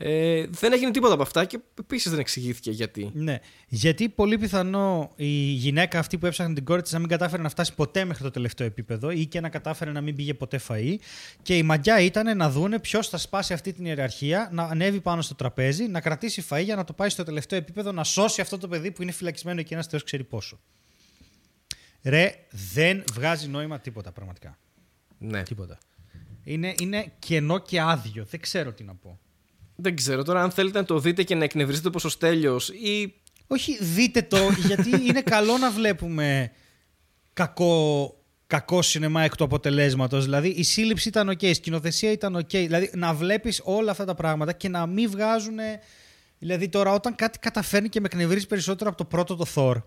ε, δεν έγινε τίποτα από αυτά και επίσης δεν εξηγήθηκε γιατί. Ναι. Γιατί πολύ πιθανό η γυναίκα αυτή που έψαχνε την κόρη της να μην κατάφερε να φτάσει ποτέ μέχρι το τελευταίο επίπεδο ή και να κατάφερε να μην πήγε ποτέ φαΐ. Και η μαγιά ήταν να δούνε ποιος θα σπάσει αυτή την ιεραρχία, να ανέβει πάνω στο τραπέζι, να κρατήσει φαΐ για να το πάει στο τελευταίο επίπεδο, να σώσει αυτό το παιδί που είναι φυλακισμένο εκεί ένας Θεός ξέρει πόσο. Ρε, δεν βγάζει νόημα τίποτα πραγματικά. Ναι. Τίποτα. Είναι, είναι κενό και άδειο. Δεν ξέρω τι να πω. Δεν ξέρω τώρα αν θέλετε να το δείτε και να εκνευριστείτε όπως ο Στέλιος ή Όχι, δείτε το, γιατί είναι καλό να βλέπουμε κακό, κακό σινεμά εκ του αποτελέσματος. Δηλαδή, η σύλληψη ήταν οκ, η σκηνοθεσία ήταν οκ. Δηλαδή, να βλέπεις όλα αυτά τα πράγματα και να μην βγάζουν... Δηλαδή, τώρα όταν κάτι καταφέρνει και με εκνευρίζει περισσότερο από το πρώτο το Thor,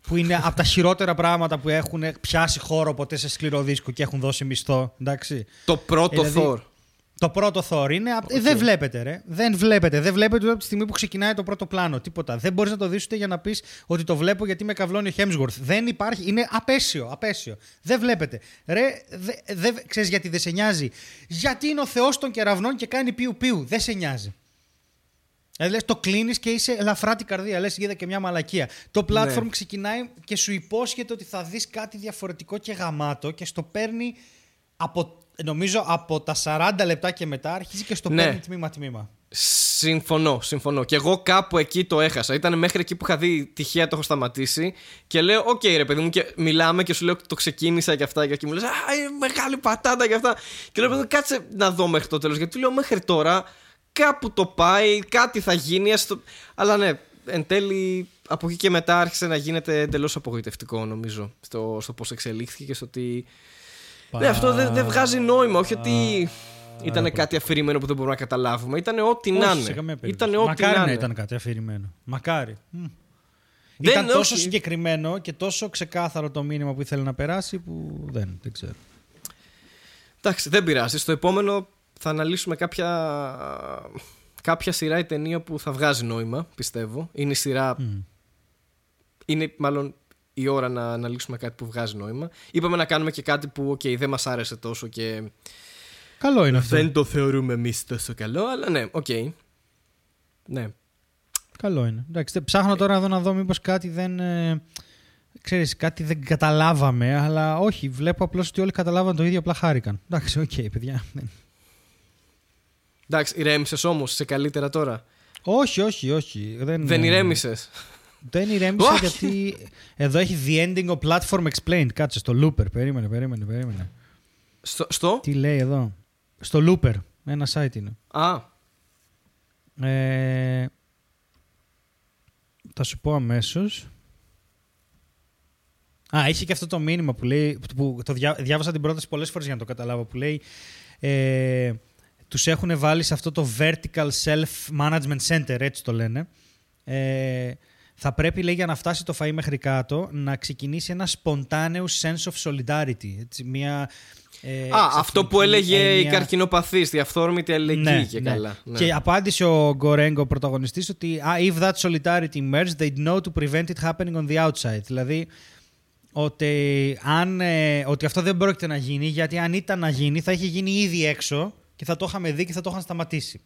που είναι από τα χειρότερα πράγματα που έχουν πιάσει χώρο ποτέ σε σκληρό δίσκο και έχουν δώσει μισθό, εντάξει. το πρώτο Ε, δηλαδή, Thor. Το πρώτο Thor είναι. απ- ε, δεν βλέπετε, ρε. Δεν βλέπετε. Δεν βλέπετε ούτε από τη στιγμή που ξεκινάει το πρώτο πλάνο. Τίποτα. Δεν μπορείς να το δεις ούτε για να πεις ότι το βλέπω γιατί με καυλώνει ο Hemsworth. Δεν υπάρχει. Είναι απέσιο. απέσιο. Δεν βλέπετε. Ρε, δε, δε, ξέρεις γιατί δεν σε νοιάζει; Γιατί είναι ο Θεός των κεραυνών και κάνει πιου πιου. Δεν σε νοιάζει. Ε, λες, το κλείνεις και είσαι ελαφρά την καρδία. Λες, είδα και μια μαλακία. Το platform Ναι. ξεκινάει και σου υπόσχεται ότι θα δεις κάτι διαφορετικό και γαμάτο και στο παίρνει από, νομίζω από τα 40 λεπτά και μετά αρχίζει και στο Ναι. παίρνει τμήμα-τμήμα. Συμφωνώ, συμφωνώ. Και εγώ κάπου εκεί το έχασα. Ήταν μέχρι εκεί που είχα δει τυχαία το έχω σταματήσει. Και λέω, Οκ, ρε παιδί μου, και μιλάμε και σου λέω το ξεκίνησα και αυτά. Και εκεί μου λες, Α, είναι μεγάλη πατάτα και αυτά. Και λέω, παιδί μου, κάτσε να δω μέχρι το τέλος. Γιατί λέω, μέχρι τώρα κάπου το πάει, κάτι θα γίνει. ας το... Αλλά ναι, εν τέλει από εκεί και μετά άρχισε να γίνεται εντελώς απογοητευτικό, νομίζω. Στο, στο πώς εξελίχθηκε και στο ότι. Ναι, αυτό δεν, δεν βγάζει νόημα. Όχι ότι ήταν κάτι αφηρημένο που δεν μπορούμε να καταλάβουμε. Ήταν ό,τι να Όχι, σε είναι. καμία περίπτωση. Ήταν ό,τι Μακάρι να να είναι. ήταν κάτι αφηρημένο. Μακάρι. Μμ. Δεν, ήταν τόσο όχι. συγκεκριμένο και τόσο ξεκάθαρο το μήνυμα που ήθελε να περάσει που δεν, δεν ξέρω. Εντάξει, δεν πειράζει. Στο επόμενο θα αναλύσουμε κάποια, κάποια σειρά ή ταινία που θα βγάζει νόημα, πιστεύω. Είναι η σειρά. Μμ. Είναι μάλλον η ώρα να αναλύσουμε κάτι που βγάζει νόημα. Είπαμε να κάνουμε και κάτι που okay, δεν μας άρεσε τόσο και Καλό είναι αυτό. δεν το θεωρούμε εμείς τόσο καλό, αλλά ναι, οκ. Ναι. Καλό είναι. Εντάξει, τε- ψάχνω τώρα εδώ να δω μήπως κάτι δεν... Ε, ξέρεις, κάτι δεν καταλάβαμε, αλλά όχι, βλέπω απλώς ότι όλοι καταλάβαν το ίδιο, απλά χάρηκαν. Εντάξει, οκ, παιδιά. Δεν- Εντάξει, ηρέμησες όμως, είσαι καλύτερα τώρα; όχι, όχι, όχι. Δεν, Δεν ε, ηρέμησες; Δεν ηρέμησα Όχι. γιατί εδώ έχει The Ending of Platform Explained. Κάτσε στο Looper. Περίμενε, περίμενε, περίμενε. Στο, στο; Τι λέει εδώ; Στο Looper. Ένα site είναι. Α, Ε, θα σου πω αμέσως. Α, είχε και αυτό το μήνυμα που λέει. Που το διά, διάβασα την πρόταση πολλές φορές για να το καταλάβω. Που λέει. Ε, τους έχουν βάλει σε αυτό το Vertical Self-Management Center, έτσι το λένε. Ε, θα πρέπει, λέει, για να φτάσει το φαΐ μέχρι κάτω, να ξεκινήσει ένα spontaneous sense of solidarity. Έτσι, μια, ε, Α, αυτό που έλεγε έννοια... η καρκινοπαθής, διαφθόρμητη αλληλεγγύη ναι, και ναι. καλά. Ναι. Και απάντησε ο Γκορέγκο, ο πρωταγωνιστής, ότι if that solidarity emerged, they'd know to prevent it happening on the outside. Δηλαδή, ότι, αν, ε, ότι αυτό δεν πρόκειται να γίνει, γιατί αν ήταν να γίνει, θα είχε γίνει ήδη έξω και θα το είχαμε δει και θα το είχαν σταματήσει.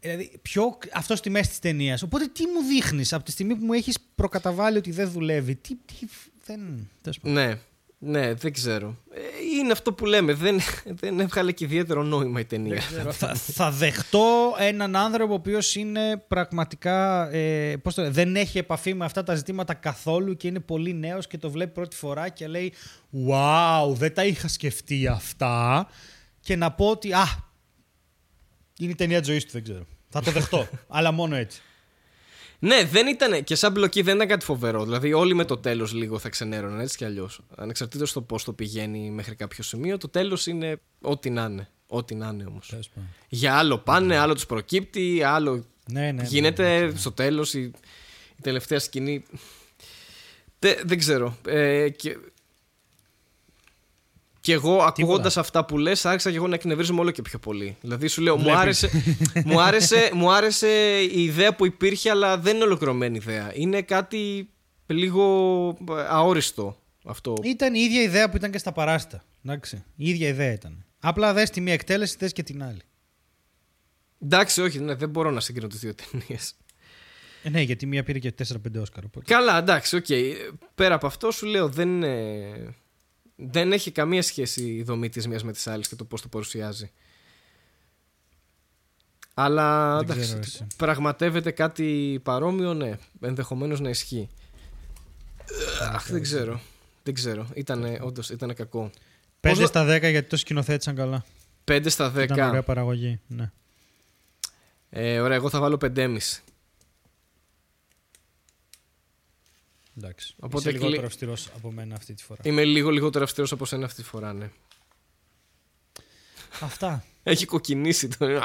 Δηλαδή, πιο αυτός στη μέση της ταινίας. Οπότε, τι μου δείχνεις από τη στιγμή που μου έχεις προκαταβάλει ότι δεν δουλεύει; Τι. τι δεν. Ναι, ναι, δεν ξέρω. Ε, είναι αυτό που λέμε. Δεν, δεν έβγαλε και ιδιαίτερο νόημα η ταινία. θα, θα δεχτώ έναν άνθρωπο ο οποίος είναι πραγματικά. Ε, πώς το, δεν έχει επαφή με αυτά τα ζητήματα καθόλου και είναι πολύ νέος και το βλέπει πρώτη φορά και λέει Wow, δεν τα είχα σκεφτεί αυτά. Και να πω ότι. Α, είναι η ταινία της ζωής του, δεν ξέρω. Θα το δεχτώ. αλλά μόνο έτσι. Ναι, δεν ήταν. Και σαν μπλοκή δεν ήταν κάτι φοβερό. Δηλαδή, όλοι με το τέλος λίγο θα ξενέρωναν έτσι κι αλλιώς. Ανεξαρτήτως το πώς το πηγαίνει μέχρι κάποιο σημείο, το τέλος είναι ό,τι να είναι. Ό,τι να είναι όμως. Για άλλο πάνε, άλλο τους προκύπτει, άλλο. Ναι, ναι, ναι γίνεται ναι, στο τέλος η, η, τελευταία σκηνή. δεν ξέρω. Ε, και και εγώ ακούγοντας αυτά που λες, άρχισα και εγώ να εκνευρίζομαι όλο και πιο πολύ. Δηλαδή σου λέω, μου άρεσε, μου, άρεσε, μου άρεσε η ιδέα που υπήρχε, αλλά δεν είναι ολοκληρωμένη ιδέα. Είναι κάτι λίγο αόριστο αυτό. Ήταν η ίδια ιδέα που ήταν και στα παράστα. Εντάξει. Η ίδια ιδέα ήταν. Απλά δες τη μία εκτέλεση, δες και την άλλη. Εντάξει, όχι, ναι, δεν μπορώ να συγκρίνω τις δύο ταινίες. Ε, ναι, γιατί μία πήρε και 4-5 Όσκαρ. Καλά, εντάξει, OK. Okay. Πέρα από αυτό σου λέω, δεν είναι δεν έχει καμία σχέση η δομή της μίας με τις άλλες και το πώς το παρουσιάζει. Αλλά εντάξει, πραγματεύεται κάτι παρόμοιο, ναι. Ενδεχομένως να ισχύει. Αχ, δεν ξέρω. Δεν ξέρω. Ήτανε, όντως, ήταν κακό. 5 στα 10 γιατί το σκηνοθέτησαν καλά. 5 στα 10. Ήταν ωραία παραγωγή, ναι. Ε, ωραία, εγώ θα βάλω 5,5. Εντάξει. Οπότε Είσαι λιγότερο αυστηρός από μένα αυτή τη φορά. Είμαι λίγο λιγότερο αυστηρός από σένα αυτή τη φορά, ναι. Αυτά. Έχει κοκκινήσει το.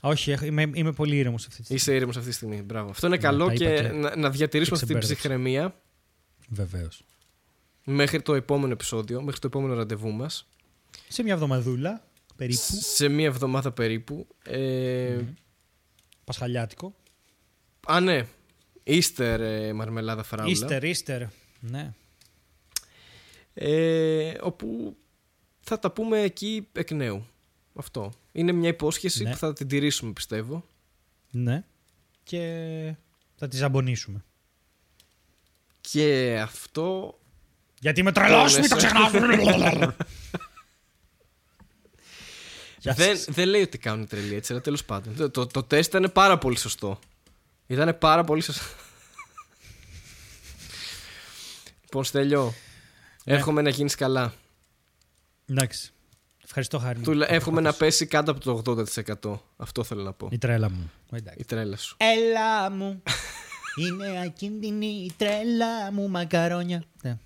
Όχι, είμαι, είμαι πολύ ήρεμος αυτή τη στιγμή. Είσαι ήρεμος αυτή τη στιγμή. Μπράβο. Αυτό είναι ναι, καλό και, να, να διατηρήσουμε αυτή την ψυχραιμία. Βεβαίως. Μέχρι το επόμενο επεισόδιο, μέχρι το επόμενο ραντεβού μας. Σε μια εβδομαδούλα περίπου. Σε μια εβδομάδα περίπου. Ε... Mm. Πασχαλιάτικο. Α, ναι. Ίστερ ε, μαρμελάδα φράουλα. Ίστερ, ίστερ. Ναι. Ε, όπου θα τα πούμε εκεί εκ νέου. Αυτό. Είναι μια υπόσχεση ναι. που θα την τηρήσουμε πιστεύω. Ναι. Και θα τη ζαμπονίσουμε. Και αυτό... Γιατί με τρελός, μην το ξεχνάς. δεν, δεν λέει ότι κάνουν τρελή έτσι, αλλά τέλος πάντων. Το, το, το τεστ ήταν πάρα πολύ σωστό. Ήταν πάρα πολύ σωστό. Λοιπόν, Στέλιο, ναι. εύχομαι να γίνεις καλά. Εντάξει. Ευχαριστώ, Χάρη. Του, εύχομαι να πέσει κάτω από το 80%. Αυτό θέλω να πω. Η τρέλα μου. Η τρέλα σου. Έλα μου. Είναι ακίνδυνη η τρέλα μου, μακαρόνια. Ναι.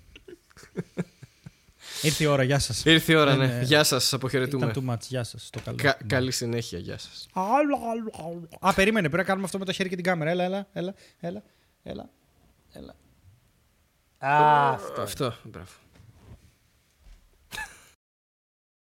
Ήρθε η ώρα, γεια σας. Ήρθε η ώρα, ναι. ναι. Γεια σας, αποχαιρετούμε. Ήταν too much, γεια σας. Το καλό. Κα- καλή συνέχεια, γεια σας. Α, περίμενε, πρέπει να κάνουμε αυτό με το χέρι και την κάμερα. Έλα, έλα, έλα, έλα, έλα. έλα. Α, αυτό. Αυτό, μπράβο.